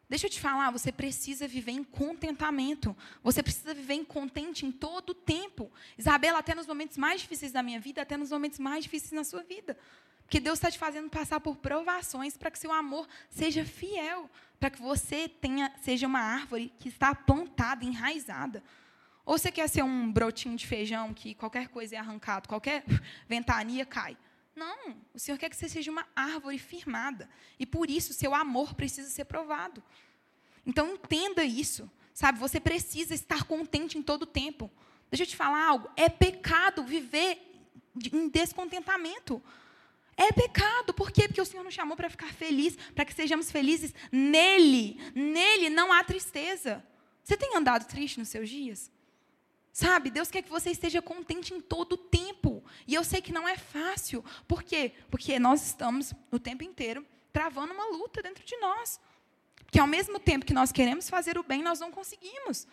Deixa eu te falar, você precisa viver em contentamento. Você precisa viver em contente em todo o tempo. Isabela, até nos momentos mais difíceis da minha vida, até nos momentos mais difíceis na sua vida. Porque Deus está te fazendo passar por provações para que seu amor seja fiel, para que você tenha, seja uma árvore que está plantada, enraizada. Ou você quer ser um brotinho de feijão que qualquer coisa é arrancado, qualquer ventania cai. Não, o Senhor quer que você seja uma árvore firmada. E por isso seu amor precisa ser provado. Então entenda isso. Sabe, você precisa estar contente em todo o tempo. Deixa eu te falar algo. É pecado viver em descontentamento. É pecado. Por quê? Porque o Senhor nos chamou para ficar feliz, para que sejamos felizes nele. Nele não há tristeza. Você tem andado triste nos seus dias? Sabe, Deus quer que você esteja contente em todo o tempo. E eu sei que não é fácil. Por quê? Porque nós estamos o tempo inteiro travando uma luta dentro de nós. Que ao mesmo tempo que nós queremos fazer o bem, nós não conseguimos.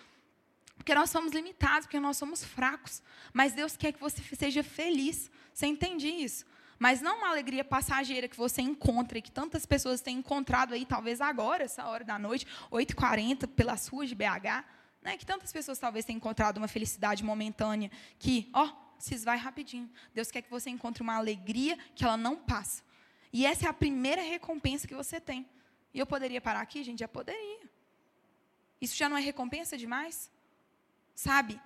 Porque nós somos limitados, porque nós somos fracos. Mas Deus quer que você seja feliz. Você entende isso? Mas não uma alegria passageira que você encontra e que tantas pessoas têm encontrado aí, talvez agora, essa hora da noite, 8h40, pelas ruas de BH. Né, que tantas pessoas talvez tenham encontrado uma felicidade momentânea que, ó, se esvai rapidinho. Deus quer que você encontre uma alegria que ela não passa. E essa é a primeira recompensa que você tem. E eu poderia parar aqui, gente? Já poderia. Isso já não é recompensa demais? Sabe?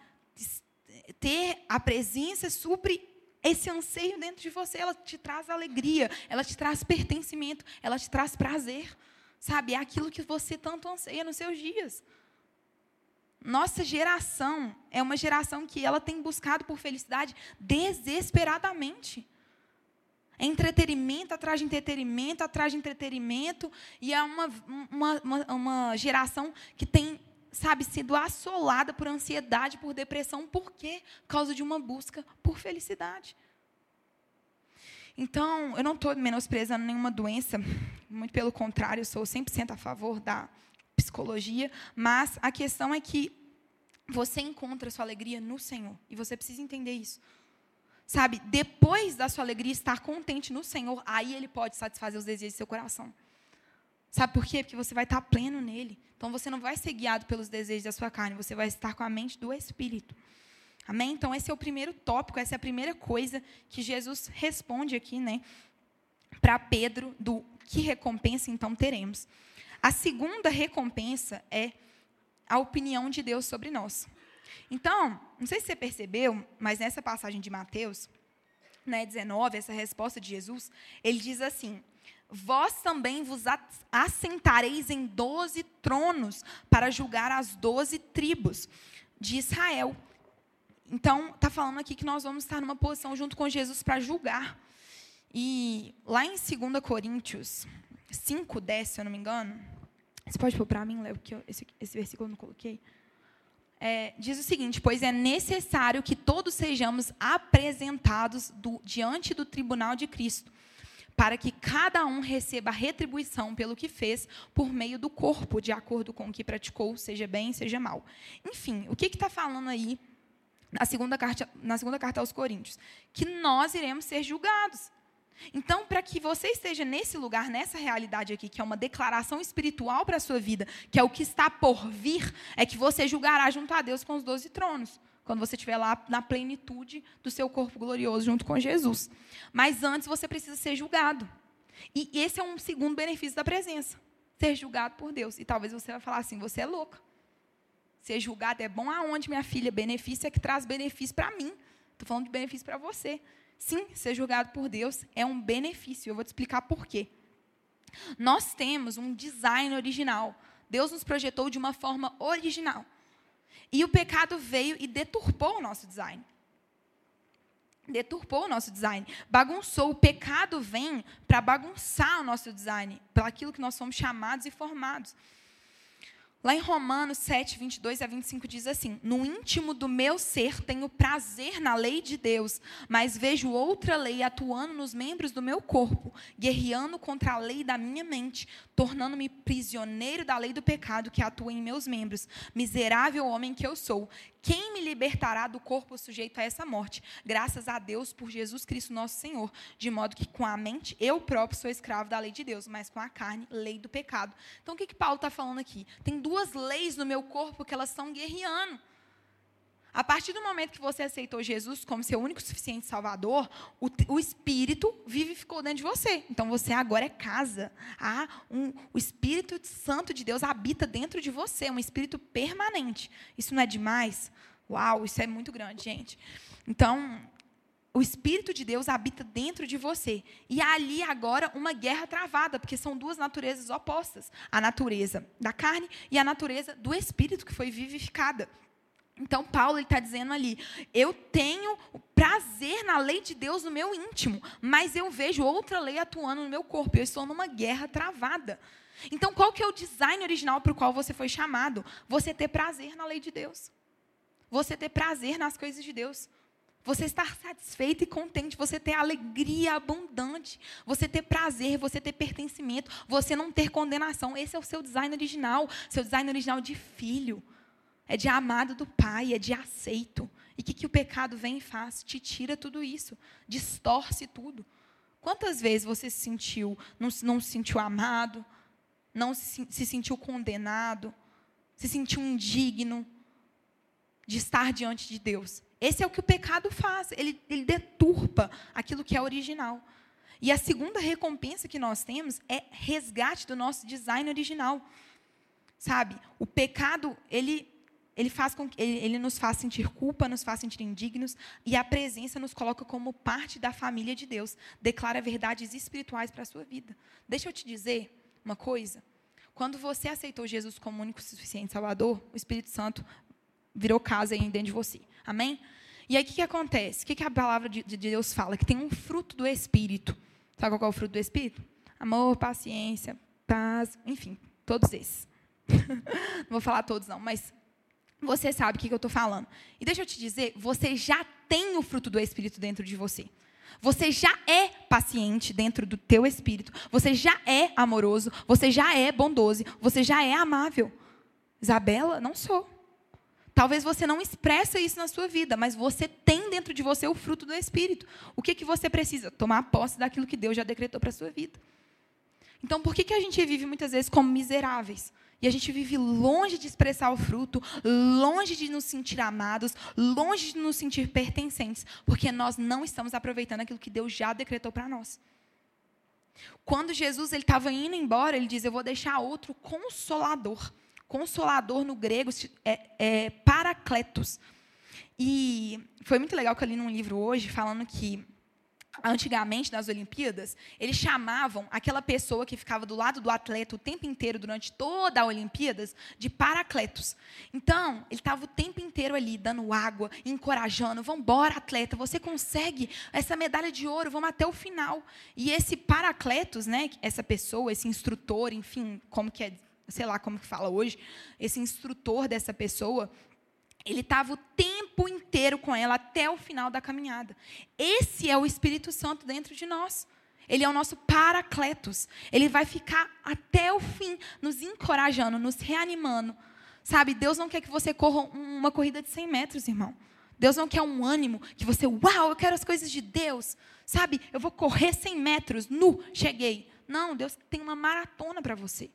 Ter a presença supre esse anseio dentro de você. Ela te traz alegria, ela te traz pertencimento, ela te traz prazer. Sabe? É aquilo que você tanto anseia nos seus dias. Nossa geração é uma geração que ela tem buscado por felicidade desesperadamente. É entretenimento atrás de entretenimento, atrás de entretenimento. E é uma, uma, uma, uma, geração que tem, sabe, sido assolada por ansiedade, por depressão. Por quê? Por causa de uma busca por felicidade. Então, eu não estou menosprezando nenhuma doença. Muito pelo contrário, eu sou 100% a favor da psicologia, mas a questão é que você encontra sua alegria no Senhor, e você precisa entender isso. Sabe, depois da sua alegria estar contente no Senhor, aí ele pode satisfazer os desejos do seu coração. Sabe por quê? Porque você vai estar pleno nele. Então você não vai ser guiado pelos desejos da sua carne, você vai estar com a mente do Espírito. Amém? Então esse é o primeiro tópico, essa é a primeira coisa que Jesus responde aqui, né, para Pedro do que recompensa então teremos. A segunda recompensa é a opinião de Deus sobre nós. Então, não sei se você percebeu, mas nessa passagem de Mateus, né, 19, essa resposta de Jesus, ele diz assim: Vós também vos assentareis em doze tronos para julgar as doze tribos de Israel. Então, está falando aqui que nós vamos estar numa posição junto com Jesus para julgar. E lá em 2 Coríntios 5, 10, se eu não me engano, você pode pôr para mim, Léo, que eu, esse, esse versículo eu não coloquei. É, diz o seguinte: Pois é necessário que todos sejamos apresentados do, diante do tribunal de Cristo, para que cada um receba retribuição pelo que fez por meio do corpo, de acordo com o que praticou, seja bem, seja mal. Enfim, o que está falando aí na segunda, carta, na segunda carta aos Coríntios? Que nós iremos ser julgados. Então, para que você esteja nesse lugar, nessa realidade aqui, que é uma declaração espiritual para a sua vida, que é o que está por vir, é que você julgará junto a Deus com os doze tronos. Quando você estiver lá na plenitude do seu corpo glorioso junto com Jesus. Mas antes você precisa ser julgado. E esse é um segundo benefício da presença. ser julgado por Deus. E talvez você vai falar assim: você é louca. Ser julgado é bom aonde, minha filha? Benefício é que traz benefício para mim. Estou falando de benefício para você. Sim, ser julgado por Deus é um benefício. Eu vou te explicar por quê. Nós temos um design original. Deus nos projetou de uma forma original. E o pecado veio e deturpou o nosso design. Deturpou o nosso design, bagunçou. O pecado vem para bagunçar o nosso design, para aquilo que nós somos chamados e formados. Lá em Romanos 7, 22 a 25 diz assim: No íntimo do meu ser tenho prazer na lei de Deus, mas vejo outra lei atuando nos membros do meu corpo, guerreando contra a lei da minha mente, tornando-me prisioneiro da lei do pecado que atua em meus membros. Miserável homem que eu sou, quem me libertará do corpo sujeito a essa morte? Graças a Deus por Jesus Cristo nosso Senhor. De modo que com a mente eu próprio sou escravo da lei de Deus, mas com a carne, lei do pecado. Então o que, que Paulo está falando aqui? Tem duas leis no meu corpo que elas estão guerreando. A partir do momento que você aceitou Jesus como seu único suficiente Salvador, o, o Espírito vivificou dentro de você. Então você agora é casa. Ah, um, o Espírito Santo de Deus habita dentro de você, um Espírito permanente. Isso não é demais? Uau, isso é muito grande, gente. Então, o Espírito de Deus habita dentro de você. E há ali agora uma guerra travada, porque são duas naturezas opostas: a natureza da carne e a natureza do Espírito que foi vivificada. Então, Paulo está dizendo ali: eu tenho prazer na lei de Deus no meu íntimo, mas eu vejo outra lei atuando no meu corpo. Eu estou numa guerra travada. Então, qual que é o design original para o qual você foi chamado? Você ter prazer na lei de Deus. Você ter prazer nas coisas de Deus. Você estar satisfeito e contente, você ter alegria abundante, você ter prazer, você ter pertencimento, você não ter condenação. Esse é o seu design original, seu design original de filho é de amado do Pai, é de aceito. E o que, que o pecado vem e faz? Te tira tudo isso, distorce tudo. Quantas vezes você se sentiu, não, não se sentiu amado, não se, se sentiu condenado, se sentiu indigno de estar diante de Deus? Esse é o que o pecado faz, ele, ele deturpa aquilo que é original. E a segunda recompensa que nós temos é resgate do nosso design original. Sabe? O pecado, ele ele, faz com, ele, ele nos faz sentir culpa, nos faz sentir indignos, e a presença nos coloca como parte da família de Deus. Declara verdades espirituais para a sua vida. Deixa eu te dizer uma coisa. Quando você aceitou Jesus como único suficiente Salvador, o Espírito Santo virou casa aí dentro de você. Amém? E aí o que, que acontece? O que, que a palavra de, de Deus fala? Que tem um fruto do Espírito. Sabe qual é o fruto do Espírito? Amor, paciência, paz, enfim, todos esses. não vou falar todos, não, mas você sabe o que eu estou falando. E deixa eu te dizer, você já tem o fruto do Espírito dentro de você. Você já é paciente dentro do teu espírito. Você já é amoroso. Você já é bondoso. Você já é amável. Isabela, não sou. Talvez você não expressa isso na sua vida, mas você tem dentro de você o fruto do Espírito. O que, que você precisa? Tomar posse daquilo que Deus já decretou para a sua vida. Então, por que, que a gente vive muitas vezes como miseráveis? E a gente vive longe de expressar o fruto, longe de nos sentir amados, longe de nos sentir pertencentes, porque nós não estamos aproveitando aquilo que Deus já decretou para nós. Quando Jesus estava indo embora, ele diz: Eu vou deixar outro consolador. Consolador no grego é, é paracletos. E foi muito legal que eu li num livro hoje falando que antigamente nas Olimpíadas, eles chamavam aquela pessoa que ficava do lado do atleta o tempo inteiro durante toda a Olimpíadas de paracletos. Então, ele estava o tempo inteiro ali dando água, encorajando, vamos embora, atleta, você consegue essa medalha de ouro, vamos até o final. E esse paracletos, né, essa pessoa, esse instrutor, enfim, como que é, sei lá como que fala hoje, esse instrutor dessa pessoa, ele estava o tempo inteiro com ela até o final da caminhada. Esse é o Espírito Santo dentro de nós. Ele é o nosso paracletos. Ele vai ficar até o fim, nos encorajando, nos reanimando. Sabe, Deus não quer que você corra uma corrida de 100 metros, irmão. Deus não quer um ânimo que você, uau, eu quero as coisas de Deus. Sabe, eu vou correr 100 metros, nu, cheguei. Não, Deus tem uma maratona para você.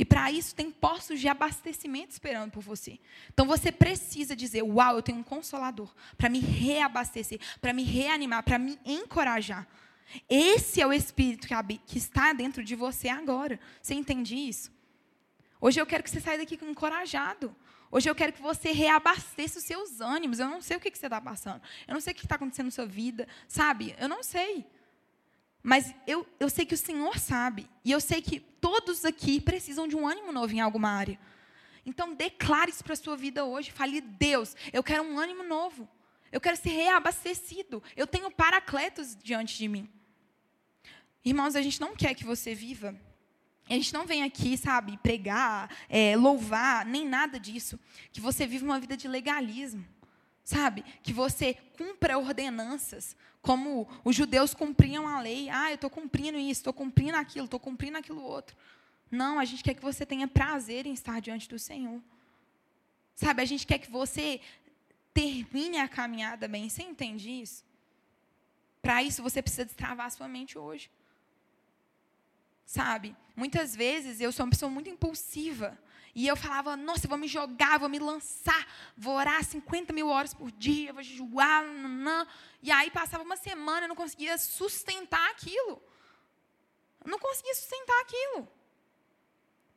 E para isso tem postos de abastecimento esperando por você. Então você precisa dizer: Uau, eu tenho um consolador para me reabastecer, para me reanimar, para me encorajar. Esse é o Espírito que, está dentro de você agora. Você entende isso? Hoje eu quero que você saia daqui encorajado. Hoje eu quero que você reabasteça os seus ânimos. Eu não sei o que, que você está passando. Eu não sei o que está acontecendo na sua vida. Sabe? Eu não sei. Mas eu, eu sei que o Senhor sabe. E eu sei que todos aqui precisam de um ânimo novo em alguma área. Então, declare isso para a sua vida hoje. Fale, Deus, eu quero um ânimo novo. Eu quero ser reabastecido. Eu tenho paracletos diante de mim. Irmãos, a gente não quer que você viva. A gente não vem aqui, sabe, pregar, é, louvar, nem nada disso. Que você viva uma vida de legalismo. Sabe? Que você cumpra ordenanças, como os judeus cumpriam a lei. Ah, eu estou cumprindo isso, estou cumprindo aquilo, estou cumprindo aquilo outro. Não, a gente quer que você tenha prazer em estar diante do Senhor. Sabe, a gente quer que você termine a caminhada bem. Você entende isso? Para isso, você precisa destravar a sua mente hoje. Sabe? Muitas vezes eu sou uma pessoa muito impulsiva. E eu falava, nossa, eu vou me jogar, vou me lançar, vou orar 50 mil horas por dia, vou jejuar. Nanã. E aí passava uma semana, eu não conseguia sustentar aquilo. Eu não conseguia sustentar aquilo.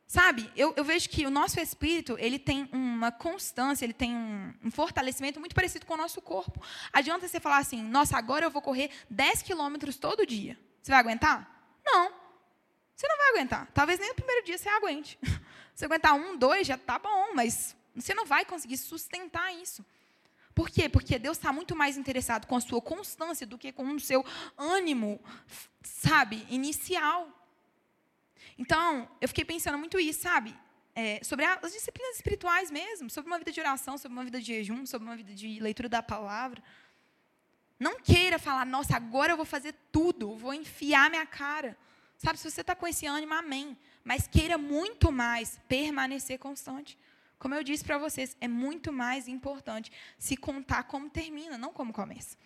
Sabe, eu, eu, vejo que o nosso espírito, ele tem uma constância, ele tem um, um, fortalecimento muito parecido com o nosso corpo. Adianta você falar assim, nossa, agora eu vou correr 10 quilômetros todo dia. Você vai aguentar? Não. Você não vai aguentar. Talvez nem no primeiro dia você aguente. Você aguentar um, dois, já está bom, mas você não vai conseguir sustentar isso. Por quê? Porque Deus está muito mais interessado com a sua constância do que com o seu ânimo, sabe, inicial. Então, eu fiquei pensando muito isso, sabe? É, sobre as disciplinas espirituais mesmo, sobre uma vida de oração, sobre uma vida de jejum, sobre uma vida de leitura da palavra. Não queira falar, nossa, agora eu vou fazer tudo, vou enfiar minha cara. Sabe, se você está com esse ânimo, amém. Mas queira muito mais permanecer constante. Como eu disse para vocês, é muito mais importante se contar como termina, não como começa.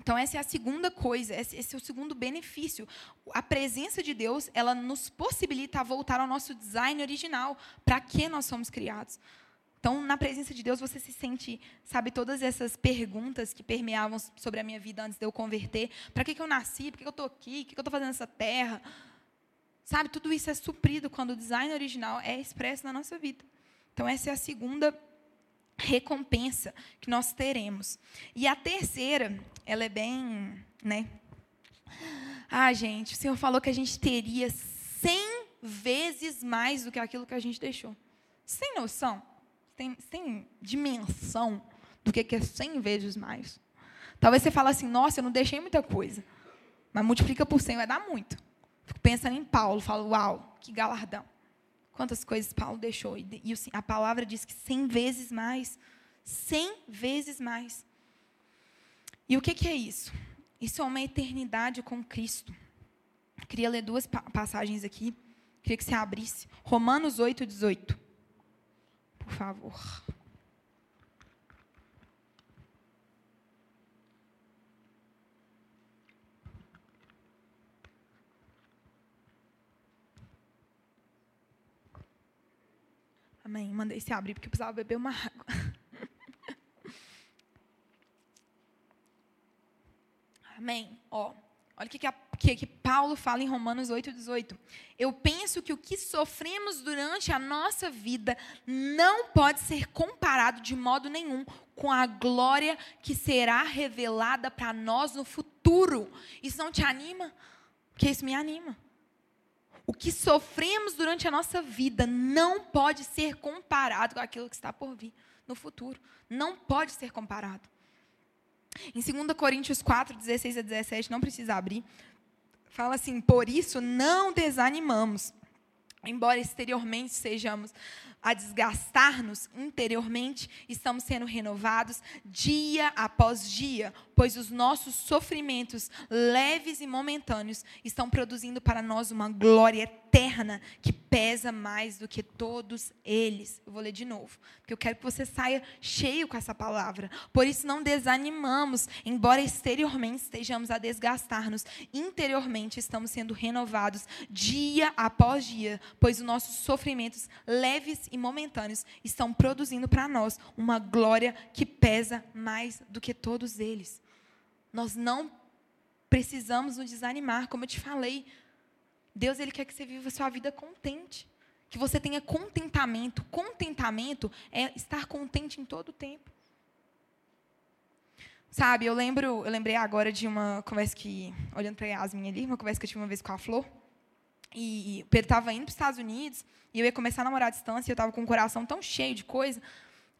Então, essa é a segunda coisa, esse é o segundo benefício. A presença de Deus, ela nos possibilita voltar ao nosso design original, para que nós somos criados. Então, na presença de Deus, você se sente, sabe, todas essas perguntas que permeavam sobre a minha vida antes de eu converter. Para que, que eu nasci? Por que, que eu estou aqui? O que, que eu estou fazendo nessa terra? Sabe, tudo isso é suprido quando o design original é expresso na nossa vida. Então, essa é a segunda recompensa que nós teremos. E a terceira, ela é bem, né? Ah, gente, o Senhor falou que a gente teria cem vezes mais do que aquilo que a gente deixou. Tem noção? Você tem dimensão do que é cem vezes mais? Talvez você fale assim, nossa, eu não deixei muita coisa. Mas multiplica por cem vai dar muito. Fico pensando em Paulo, falo, uau, que galardão. Quantas coisas Paulo deixou. E, e a palavra diz que cem vezes mais. Cem vezes mais. E o que, que é isso? Isso é uma eternidade com Cristo. queria ler duas passagens aqui. Queria que você abrisse. Romanos 8, 18. Por favor. Amém. Mandei se abrir porque eu precisava beber uma água. Amém. Ó, olha o que, que, que, Paulo fala em Romanos 8, 18. Eu penso que o que sofremos durante a nossa vida não pode ser comparado de modo nenhum com a glória que será revelada para nós no futuro. Isso não te anima? Porque isso me anima. O que sofremos durante a nossa vida não pode ser comparado com aquilo que está por vir no futuro. Não pode ser comparado. Em 2 Coríntios 4, 16 a 17, não precisa abrir, fala assim: Por isso não desanimamos, embora exteriormente sejamos a desgastar-nos interiormente, estamos sendo renovados dia após dia, pois os nossos sofrimentos leves e momentâneos estão produzindo para nós uma glória eterna que pesa mais do que todos eles. Eu vou ler de novo, porque eu quero que você saia cheio com essa palavra. Por isso não desanimamos, embora exteriormente estejamos a desgastar-nos, interiormente estamos sendo renovados dia após dia, pois os nossos sofrimentos leves e momentâneos estão produzindo para nós uma glória que pesa mais do que todos eles. Nós não precisamos nos desanimar, como eu te falei. Deus ele quer que você viva a sua vida contente, Que você tenha contentamento. Contentamento é estar contente em todo o tempo. Sabe, eu lembro, eu lembrei agora de uma conversa que, olhando para a Yasmin ali, uma conversa que eu tive uma vez com a Flor. E o Pedro estava indo para os Estados Unidos, e eu ia começar a namorar à distância, e eu estava com o coração tão cheio de coisa.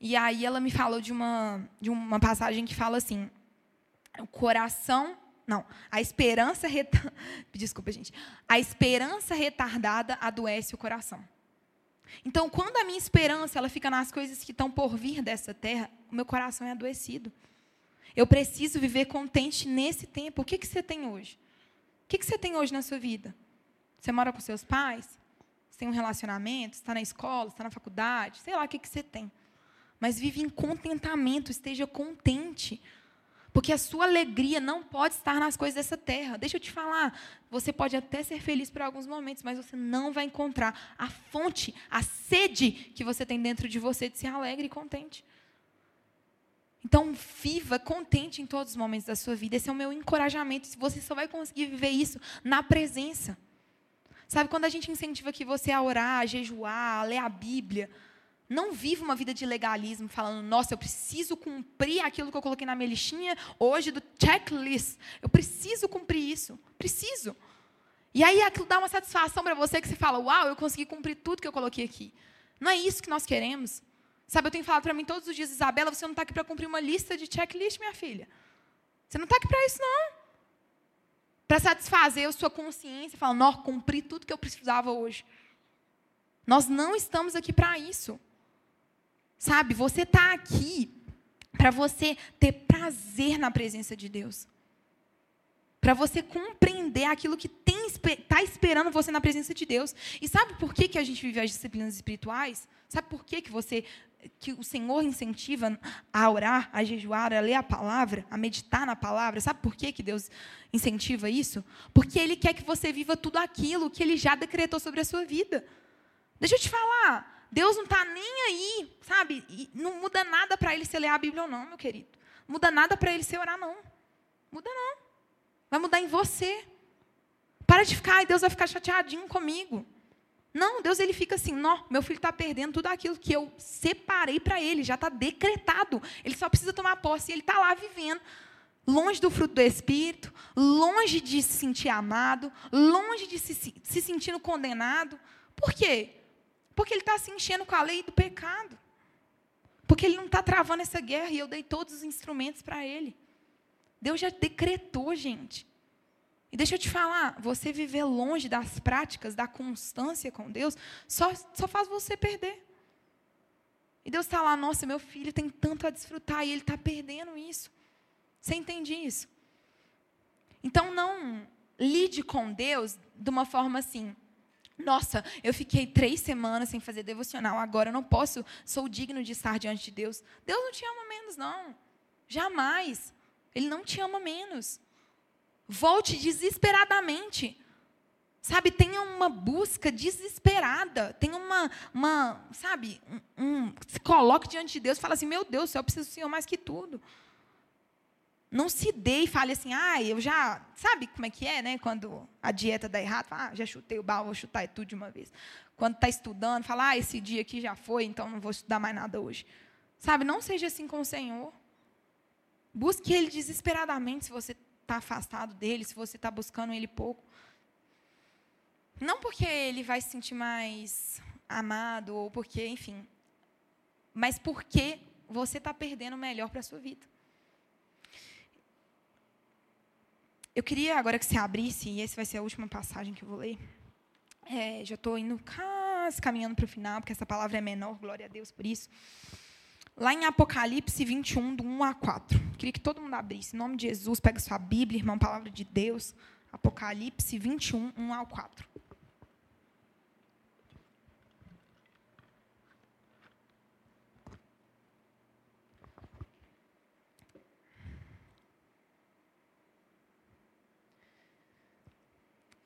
E aí ela me falou de uma, de uma passagem que fala assim: o coração. Não, a esperança. Desculpa, gente. A esperança retardada adoece o coração. Então, quando a minha esperança ela fica nas coisas que estão por vir dessa terra, o meu coração é adoecido. Eu preciso viver contente nesse tempo. O que, que você tem hoje? O que, que você tem hoje na sua vida? Você mora com seus pais? Você tem um relacionamento? Está na escola? Está na faculdade? Sei lá o que, que você tem. Mas vive em contentamento, esteja contente. Porque a sua alegria não pode estar nas coisas dessa terra. Deixa eu te falar, você pode até ser feliz por alguns momentos, mas você não vai encontrar a fonte, a sede que você tem dentro de você de ser alegre e contente. Então, viva contente em todos os momentos da sua vida. Esse é o meu encorajamento. Você só vai conseguir viver isso na presença. Sabe, quando a gente incentiva que você a orar, a jejuar, a ler a Bíblia, não viva uma vida de legalismo, falando, nossa, eu preciso cumprir aquilo que eu coloquei na minha listinha hoje do checklist. Eu preciso cumprir isso. Preciso. E aí aquilo dá uma satisfação para você que você fala, uau, eu consegui cumprir tudo que eu coloquei aqui. Não é isso que nós queremos. Sabe, eu tenho falado para mim todos os dias, Isabela, você não está aqui para cumprir uma lista de checklist, minha filha. Você não está aqui para isso, não. Para satisfazer a sua consciência, falando, não, cumpri tudo que eu precisava hoje. Nós não estamos aqui para isso. Sabe, você está aqui para você ter prazer na presença de Deus. Para você compreender aquilo que está esperando você na presença de Deus. E sabe por que, que a gente vive as disciplinas espirituais? Sabe por que, que você que o Senhor incentiva a orar, a jejuar, a ler a palavra, a meditar na palavra. Sabe por que, que Deus incentiva isso? Porque Ele quer que você viva tudo aquilo que Ele já decretou sobre a sua vida. Deixa eu te falar, Deus não está nem aí, sabe? E não muda nada para Ele se ler a Bíblia ou não, meu querido. Não muda nada para Ele se orar, não. Muda não. Vai mudar em você. Para de ficar, e Deus vai ficar chateadinho comigo. Não, Deus ele fica assim, não, meu filho está perdendo tudo aquilo que eu separei para ele, já está decretado. Ele só precisa tomar posse e ele está lá vivendo, longe do fruto do Espírito, longe de se sentir amado, longe de se, se sentindo condenado. Por quê? Porque ele está se enchendo com a lei do pecado. Porque ele não está travando essa guerra e eu dei todos os instrumentos para ele. Deus já decretou, gente. E deixa eu te falar, você viver longe das práticas, da constância com Deus, só, só faz você perder. E Deus está lá, nossa, meu filho tem tanto a desfrutar e ele está perdendo isso. Você entende isso? Então não lide com Deus de uma forma assim. Nossa, eu fiquei três semanas sem fazer devocional, agora eu não posso, sou digno de estar diante de Deus. Deus não te ama menos, não. Jamais. Ele não te ama menos. Volte desesperadamente. Sabe, tenha uma busca desesperada. Tenha uma, uma sabe, um, um, se coloque diante de Deus e fala assim: Meu Deus, eu preciso do Senhor mais que tudo. Não se dê e fale assim, ah, eu já. Sabe como é que é, né? Quando a dieta dá errado, ah, já chutei o balão, vou chutar tudo de uma vez. Quando está estudando, fala, ah, esse dia aqui já foi, então não vou estudar mais nada hoje. Sabe, não seja assim com o Senhor. Busque Ele desesperadamente se você está afastado dele, se você está buscando ele pouco. Não porque ele vai se sentir mais amado, ou porque, enfim, mas porque você está perdendo o melhor para a sua vida. Eu queria agora que você abrisse, e essa vai ser a última passagem que eu vou ler. É, já estou indo quase caminhando para o final, porque essa palavra é menor, glória a Deus por isso. Lá em Apocalipse 21, do 1 a 4. Queria que todo mundo abrisse. Em nome de Jesus, pega sua Bíblia, irmão, palavra de Deus. Apocalipse 21, 1 ao 4.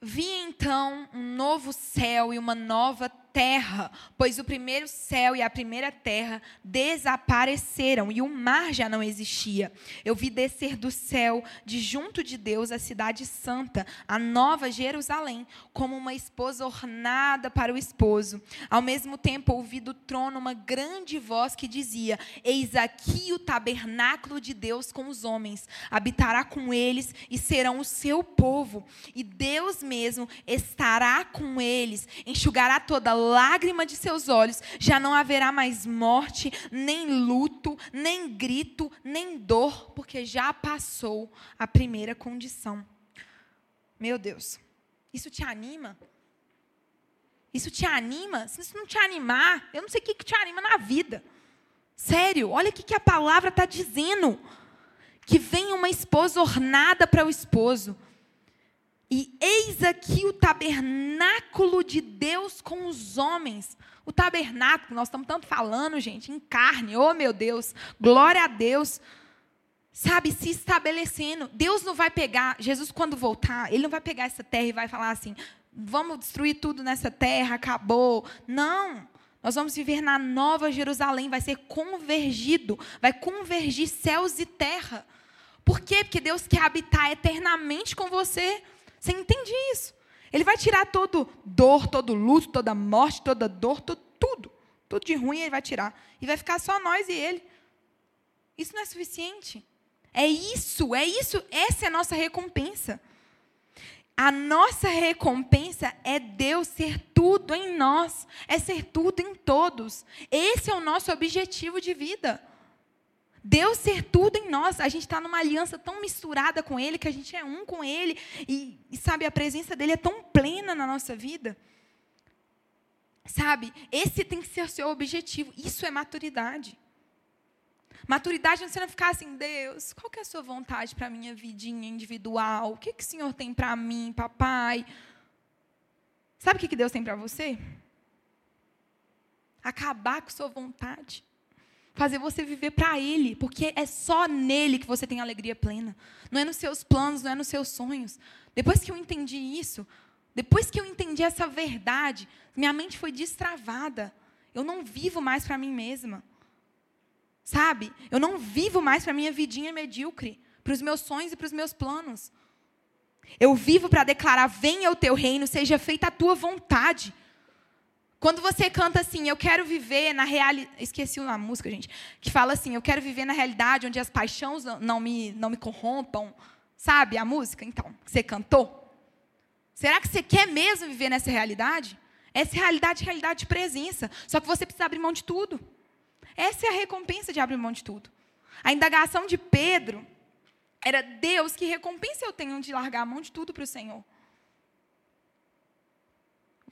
Vi então um novo céu e uma nova terra, pois o primeiro céu e a primeira terra desapareceram e o mar já não existia. Eu vi descer do céu, de junto de Deus, a cidade santa, a nova Jerusalém, como uma esposa ornada para o esposo. Ao mesmo tempo, ouvi do trono uma grande voz que dizia: Eis aqui o tabernáculo de Deus com os homens, habitará com eles e serão o seu povo, e Deus mesmo estará com eles, enxugará toda lágrima de seus olhos, já não haverá mais morte, nem luto, nem grito, nem dor, porque já passou a primeira condição. Meu Deus, isso te anima? Isso te anima? Se isso não te animar, eu não sei o que te anima na vida. Sério, olha o que a palavra está dizendo. Que vem uma esposa ornada para o esposo. E eis aqui o tabernáculo de Deus com os homens. O tabernáculo, nós estamos tanto falando, gente, em carne. Oh, meu Deus, glória a Deus. Sabe, se estabelecendo. Deus não vai pegar, Jesus, quando voltar, ele não vai pegar essa terra e vai falar assim: vamos destruir tudo nessa terra, acabou. Não. Nós vamos viver na nova Jerusalém, vai ser convergido, vai convergir céus e terra. Por quê? Porque Deus quer habitar eternamente com você. Você entende isso? Ele vai tirar todo dor, todo luto, toda morte, toda dor, todo, tudo. Tudo de ruim ele vai tirar. E vai ficar só nós e ele. Isso não é suficiente. É isso, é isso, essa é a nossa recompensa. A nossa recompensa é Deus ser tudo em nós, é ser tudo em todos. Esse é o nosso objetivo de vida. Deus ser tudo em nós. A gente está numa aliança tão misturada com Ele, que a gente é um com Ele. E, e, sabe, a presença dEle é tão plena na nossa vida. Sabe, esse tem que ser o seu objetivo. Isso é maturidade. Maturidade é não ficar assim, Deus, qual que é a sua vontade para a minha vidinha individual? O que, que o Senhor tem para mim, papai? Sabe o que, que Deus tem para você? Acabar com sua vontade fazer você viver para Ele, porque é só nele que você tem alegria plena. Não é nos seus planos, não é nos seus sonhos. Depois que eu entendi isso, depois que eu entendi essa verdade, minha mente foi destravada. Eu não vivo mais para mim mesma. Sabe? Eu não vivo mais para minha vidinha medíocre, para os meus sonhos e para os meus planos. Eu vivo para declarar: venha o teu reino, seja feita a tua vontade. Quando você canta assim, eu quero viver na realidade. Esqueci uma música, gente. Que fala assim, eu quero viver na realidade onde as paixões não me, não me corrompam. Sabe a música? Então, você cantou? Será que você quer mesmo viver nessa realidade? Essa realidade é realidade de presença. Só que você precisa abrir mão de tudo. Essa é a recompensa de abrir mão de tudo. A indagação de Pedro era Deus, que recompensa eu tenho de largar a mão de tudo para o Senhor?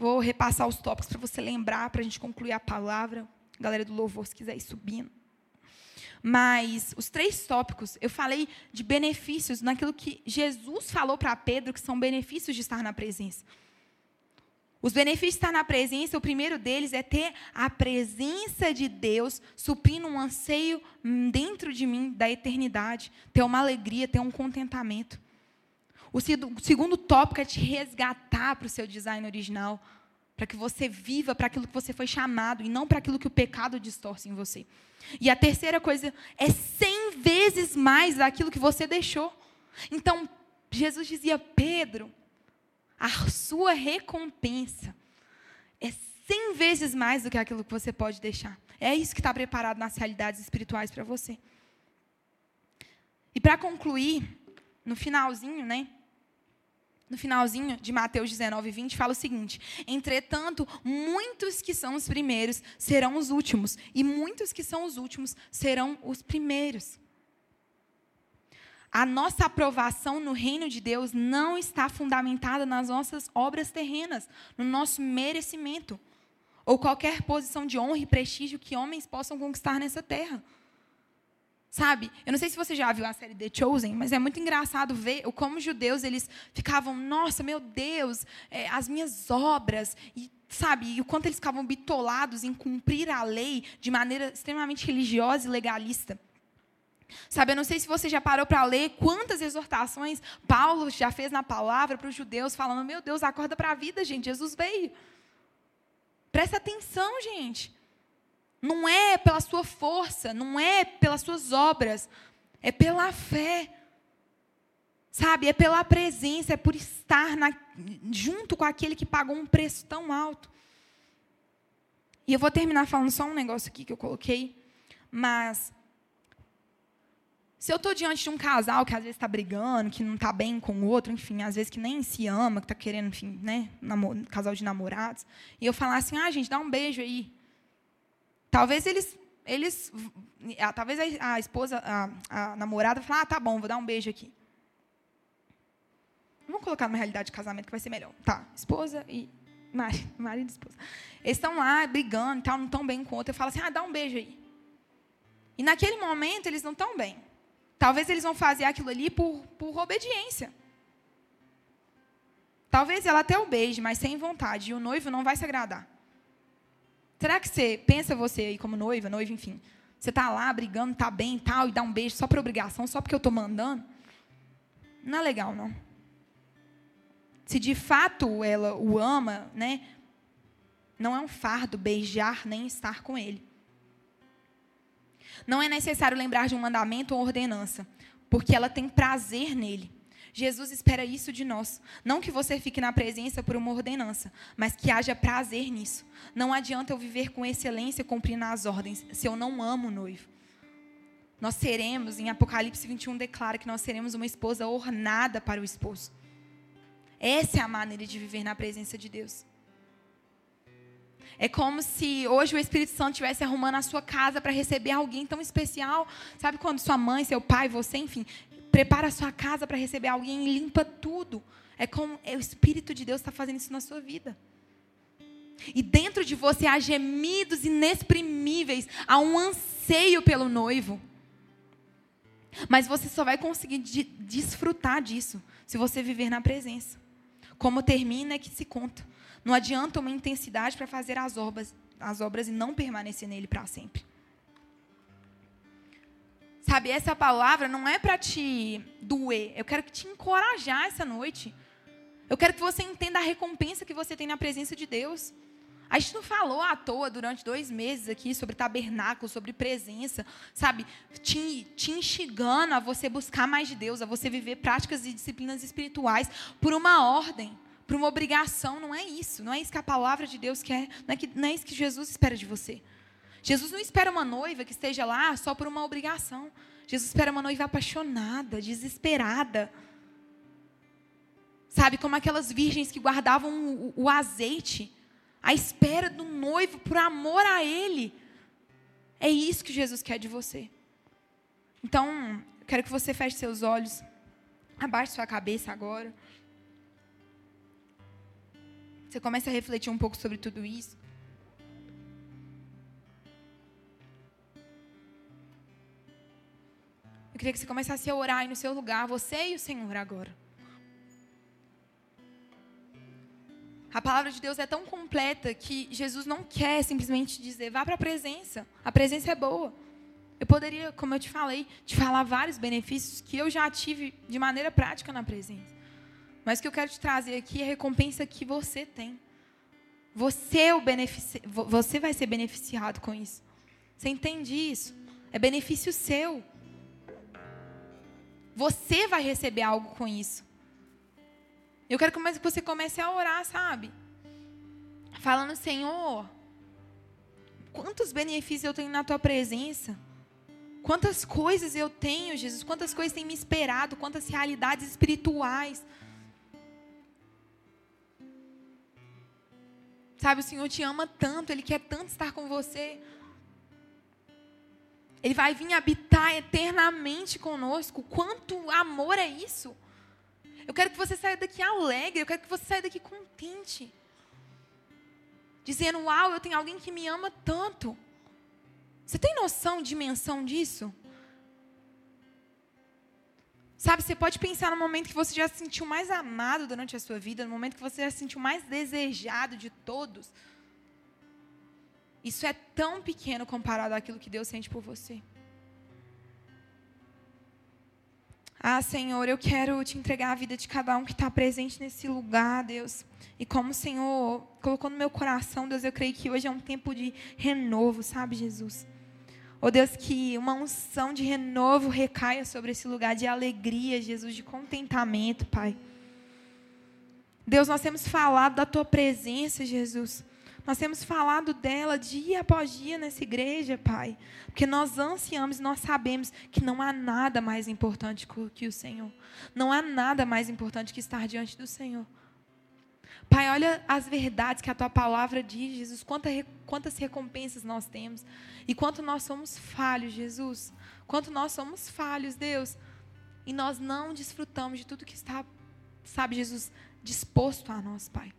Vou repassar os tópicos para você lembrar, para a gente concluir a palavra. Galera do louvor, se quiser ir subindo. Mas os três tópicos, eu falei de benefícios naquilo que Jesus falou para Pedro, que são benefícios de estar na presença. Os benefícios de estar na presença, o primeiro deles é ter a presença de Deus suprindo um anseio dentro de mim da eternidade, ter uma alegria, ter um contentamento. O segundo tópico é te resgatar para o seu design original, para que você viva para aquilo que você foi chamado e não para aquilo que o pecado distorce em você. E a terceira coisa é cem vezes mais daquilo que você deixou. Então, Jesus dizia, Pedro, a sua recompensa é cem vezes mais do que aquilo que você pode deixar. É isso que está preparado nas realidades espirituais para você. E para concluir, no finalzinho, né? No finalzinho de Mateus 19, 20, fala o seguinte: Entretanto, muitos que são os primeiros serão os últimos, e muitos que são os últimos serão os primeiros. A nossa aprovação no reino de Deus não está fundamentada nas nossas obras terrenas, no nosso merecimento, ou qualquer posição de honra e prestígio que homens possam conquistar nessa terra. Sabe? Eu não sei se você já viu a série The Chosen, mas é muito engraçado ver como os judeus eles ficavam, nossa, meu Deus, é, as minhas obras e sabe, e o quanto eles ficavam bitolados em cumprir a lei de maneira extremamente religiosa e legalista. Sabe, eu não sei se você já parou para ler quantas exortações Paulo já fez na palavra para os judeus, falando: Meu Deus, acorda para a vida, gente, Jesus veio. Presta atenção, gente. Não é pela sua força, não é pelas suas obras, é pela fé. Sabe? É pela presença, é por estar na, junto com aquele que pagou um preço tão alto. E eu vou terminar falando só um negócio aqui que eu coloquei. Mas se eu estou diante de um casal que às vezes está brigando, que não está bem com o outro, enfim, às vezes que nem se ama, que está querendo, enfim, né, casal de namorados, e eu falar assim, ah, gente, dá um beijo aí. Talvez eles, eles, talvez a, a esposa, a, a namorada, fale, ah, tá bom, vou dar um beijo aqui. Vamos colocar numa realidade de casamento que vai ser melhor. Tá, esposa e marido, marido e esposa. Eles estão lá brigando e tal, não estão bem com o outro. Eu falo assim, ah, dá um beijo aí. E naquele momento eles não estão bem. Talvez eles vão fazer aquilo ali por, por obediência. Talvez ela até o beije, mas sem vontade, e o noivo não vai se agradar. Será que você, pensa você aí como noiva, noiva, enfim, você está lá brigando, está bem tal, e dá um beijo só por obrigação, só porque eu estou mandando? Não é legal, não. Se de fato ela o ama, né, não é um fardo beijar nem estar com ele. Não é necessário lembrar de um mandamento ou ordenança, porque ela tem prazer nele. Jesus espera isso de nós. Não que você fique na presença por uma ordenança, mas que haja prazer nisso. Não adianta eu viver com excelência cumprindo as ordens, se eu não amo o noivo. Nós seremos, em Apocalipse 21 declara que nós seremos uma esposa ornada para o esposo. Essa é a maneira de viver na presença de Deus. É como se hoje o Espírito Santo estivesse arrumando a sua casa para receber alguém tão especial. Sabe quando sua mãe, seu pai, você, enfim, prepara a sua casa para receber alguém e limpa tudo. É como é, o Espírito de Deus está fazendo isso na sua vida. E dentro de você há gemidos inexprimíveis, há um anseio pelo noivo. Mas você só vai conseguir de, desfrutar disso se você viver na presença. Como termina é que se conta. Não adianta uma intensidade para fazer as obras, as obras e não permanecer nele para sempre. Sabe, essa palavra não é para te doer. Eu quero que te encorajar essa noite. Eu quero que você entenda a recompensa que você tem na presença de Deus. A gente não falou à toa durante dois meses aqui sobre tabernáculo, sobre presença, sabe? Te, te instigando a você buscar mais de Deus, a você viver práticas e disciplinas espirituais por uma ordem para uma obrigação, não é isso. Não é isso que a palavra de Deus quer, não é, que, não é isso que Jesus espera de você. Jesus não espera uma noiva que esteja lá só por uma obrigação. Jesus espera uma noiva apaixonada, desesperada. Sabe, como aquelas virgens que guardavam o, o azeite, à espera do noivo por amor a Ele. É isso que Jesus quer de você. Então, quero que você feche seus olhos, abaixe sua cabeça agora. Você começa a refletir um pouco sobre tudo isso. Queria que você começasse a orar aí no seu lugar, você e o Senhor agora. A palavra de Deus é tão completa que Jesus não quer simplesmente dizer, vá para a presença. A presença é boa. Eu poderia, como eu te falei, te falar vários benefícios que eu já tive de maneira prática na presença. Mas o que eu quero te trazer aqui é a recompensa que você tem. Você, é o benefici... você vai ser beneficiado com isso. Você entende isso? É benefício seu. Você vai receber algo com isso. Eu quero que você comece a orar, sabe? Falando, Senhor, quantos benefícios eu tenho na tua presença? Quantas coisas eu tenho, Jesus? Quantas coisas tem me esperado? Quantas realidades espirituais? Sabe, o Senhor te ama tanto, Ele quer tanto estar com você. Ele vai vir habitar eternamente conosco. Quanto amor é isso? Eu quero que você saia daqui alegre, eu quero que você saia daqui contente. Dizendo, uau, eu tenho alguém que me ama tanto. Você tem noção, dimensão disso? Sabe, você pode pensar no momento que você já se sentiu mais amado durante a sua vida, no momento que você já se sentiu mais desejado de todos. Isso é tão pequeno comparado àquilo que Deus sente por você. Ah, Senhor, eu quero te entregar a vida de cada um que está presente nesse lugar, Deus. E como o Senhor colocou no meu coração, Deus, eu creio que hoje é um tempo de renovo, sabe, Jesus? Oh Deus, que uma unção de renovo recaia sobre esse lugar de alegria, Jesus, de contentamento, Pai. Deus, nós temos falado da tua presença, Jesus. Nós temos falado dela dia após dia nessa igreja, Pai. Porque nós ansiamos e nós sabemos que não há nada mais importante que o Senhor. Não há nada mais importante que estar diante do Senhor. Pai, olha as verdades que a tua palavra diz, Jesus. Quantas, quantas recompensas nós temos. E quanto nós somos falhos, Jesus. Quanto nós somos falhos, Deus. E nós não desfrutamos de tudo que está, sabe, Jesus, disposto a nós, Pai.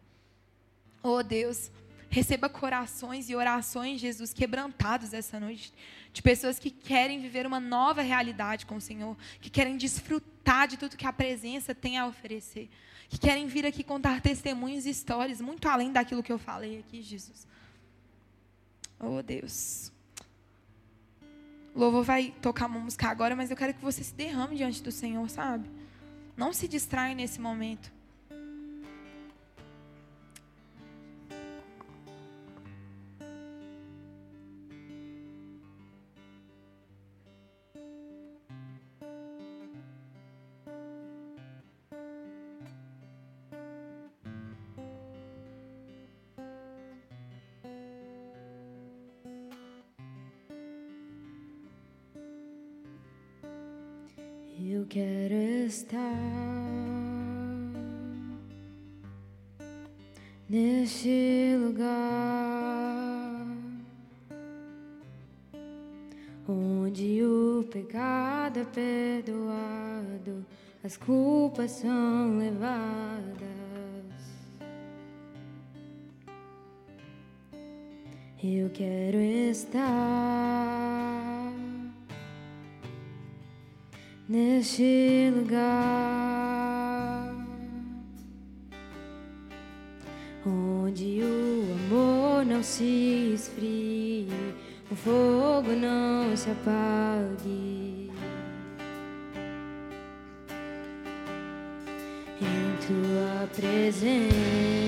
Oh, Deus. Receba corações e orações, Jesus, quebrantados essa noite. De pessoas que querem viver uma nova realidade com o Senhor. Que querem desfrutar de tudo que a presença tem a oferecer. Que querem vir aqui contar testemunhos e histórias, muito além daquilo que eu falei aqui, Jesus. Oh, Deus. O louvor vai tocar uma música agora, mas eu quero que você se derrame diante do Senhor, sabe? Não se distraia nesse momento. Perdoado, as culpas são levadas. Eu quero estar neste lugar onde o amor não se esfrie, o fogo não se apague. Tua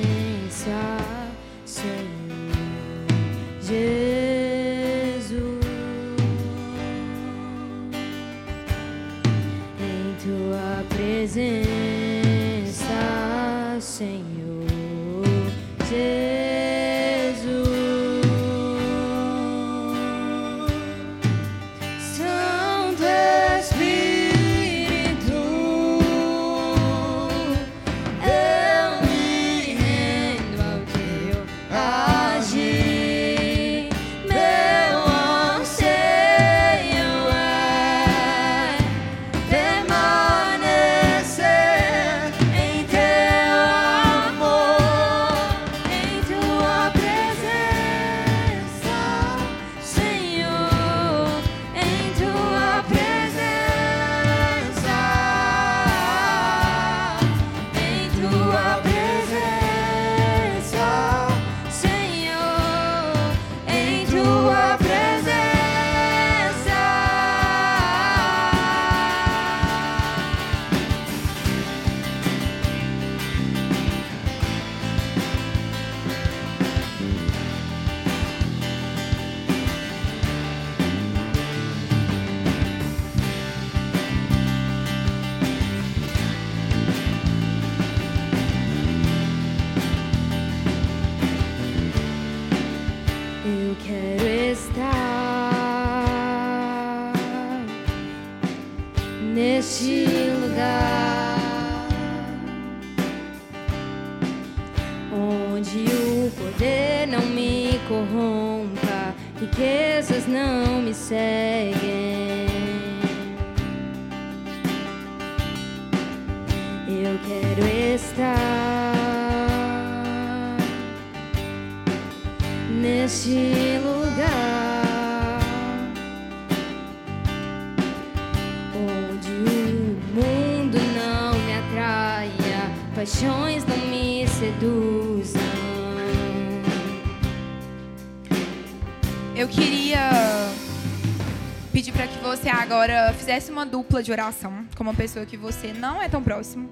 fizesse uma dupla de oração com uma pessoa que você não é tão próximo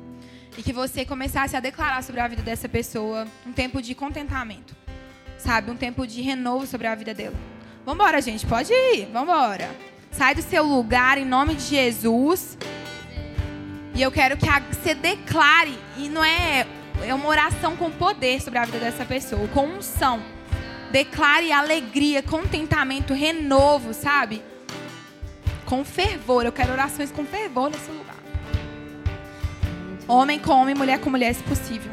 e que você começasse a declarar sobre a vida dessa pessoa um tempo de contentamento, sabe? Um tempo de renovo sobre a vida dela. Vambora, gente, pode ir, vambora. Sai do seu lugar em nome de Jesus. E eu quero que você declare, e não é, é uma oração com poder sobre a vida dessa pessoa, com unção. Declare alegria, contentamento, renovo, sabe? Com fervor. Eu quero orações com fervor nesse lugar. Homem com homem, mulher com mulher, se possível.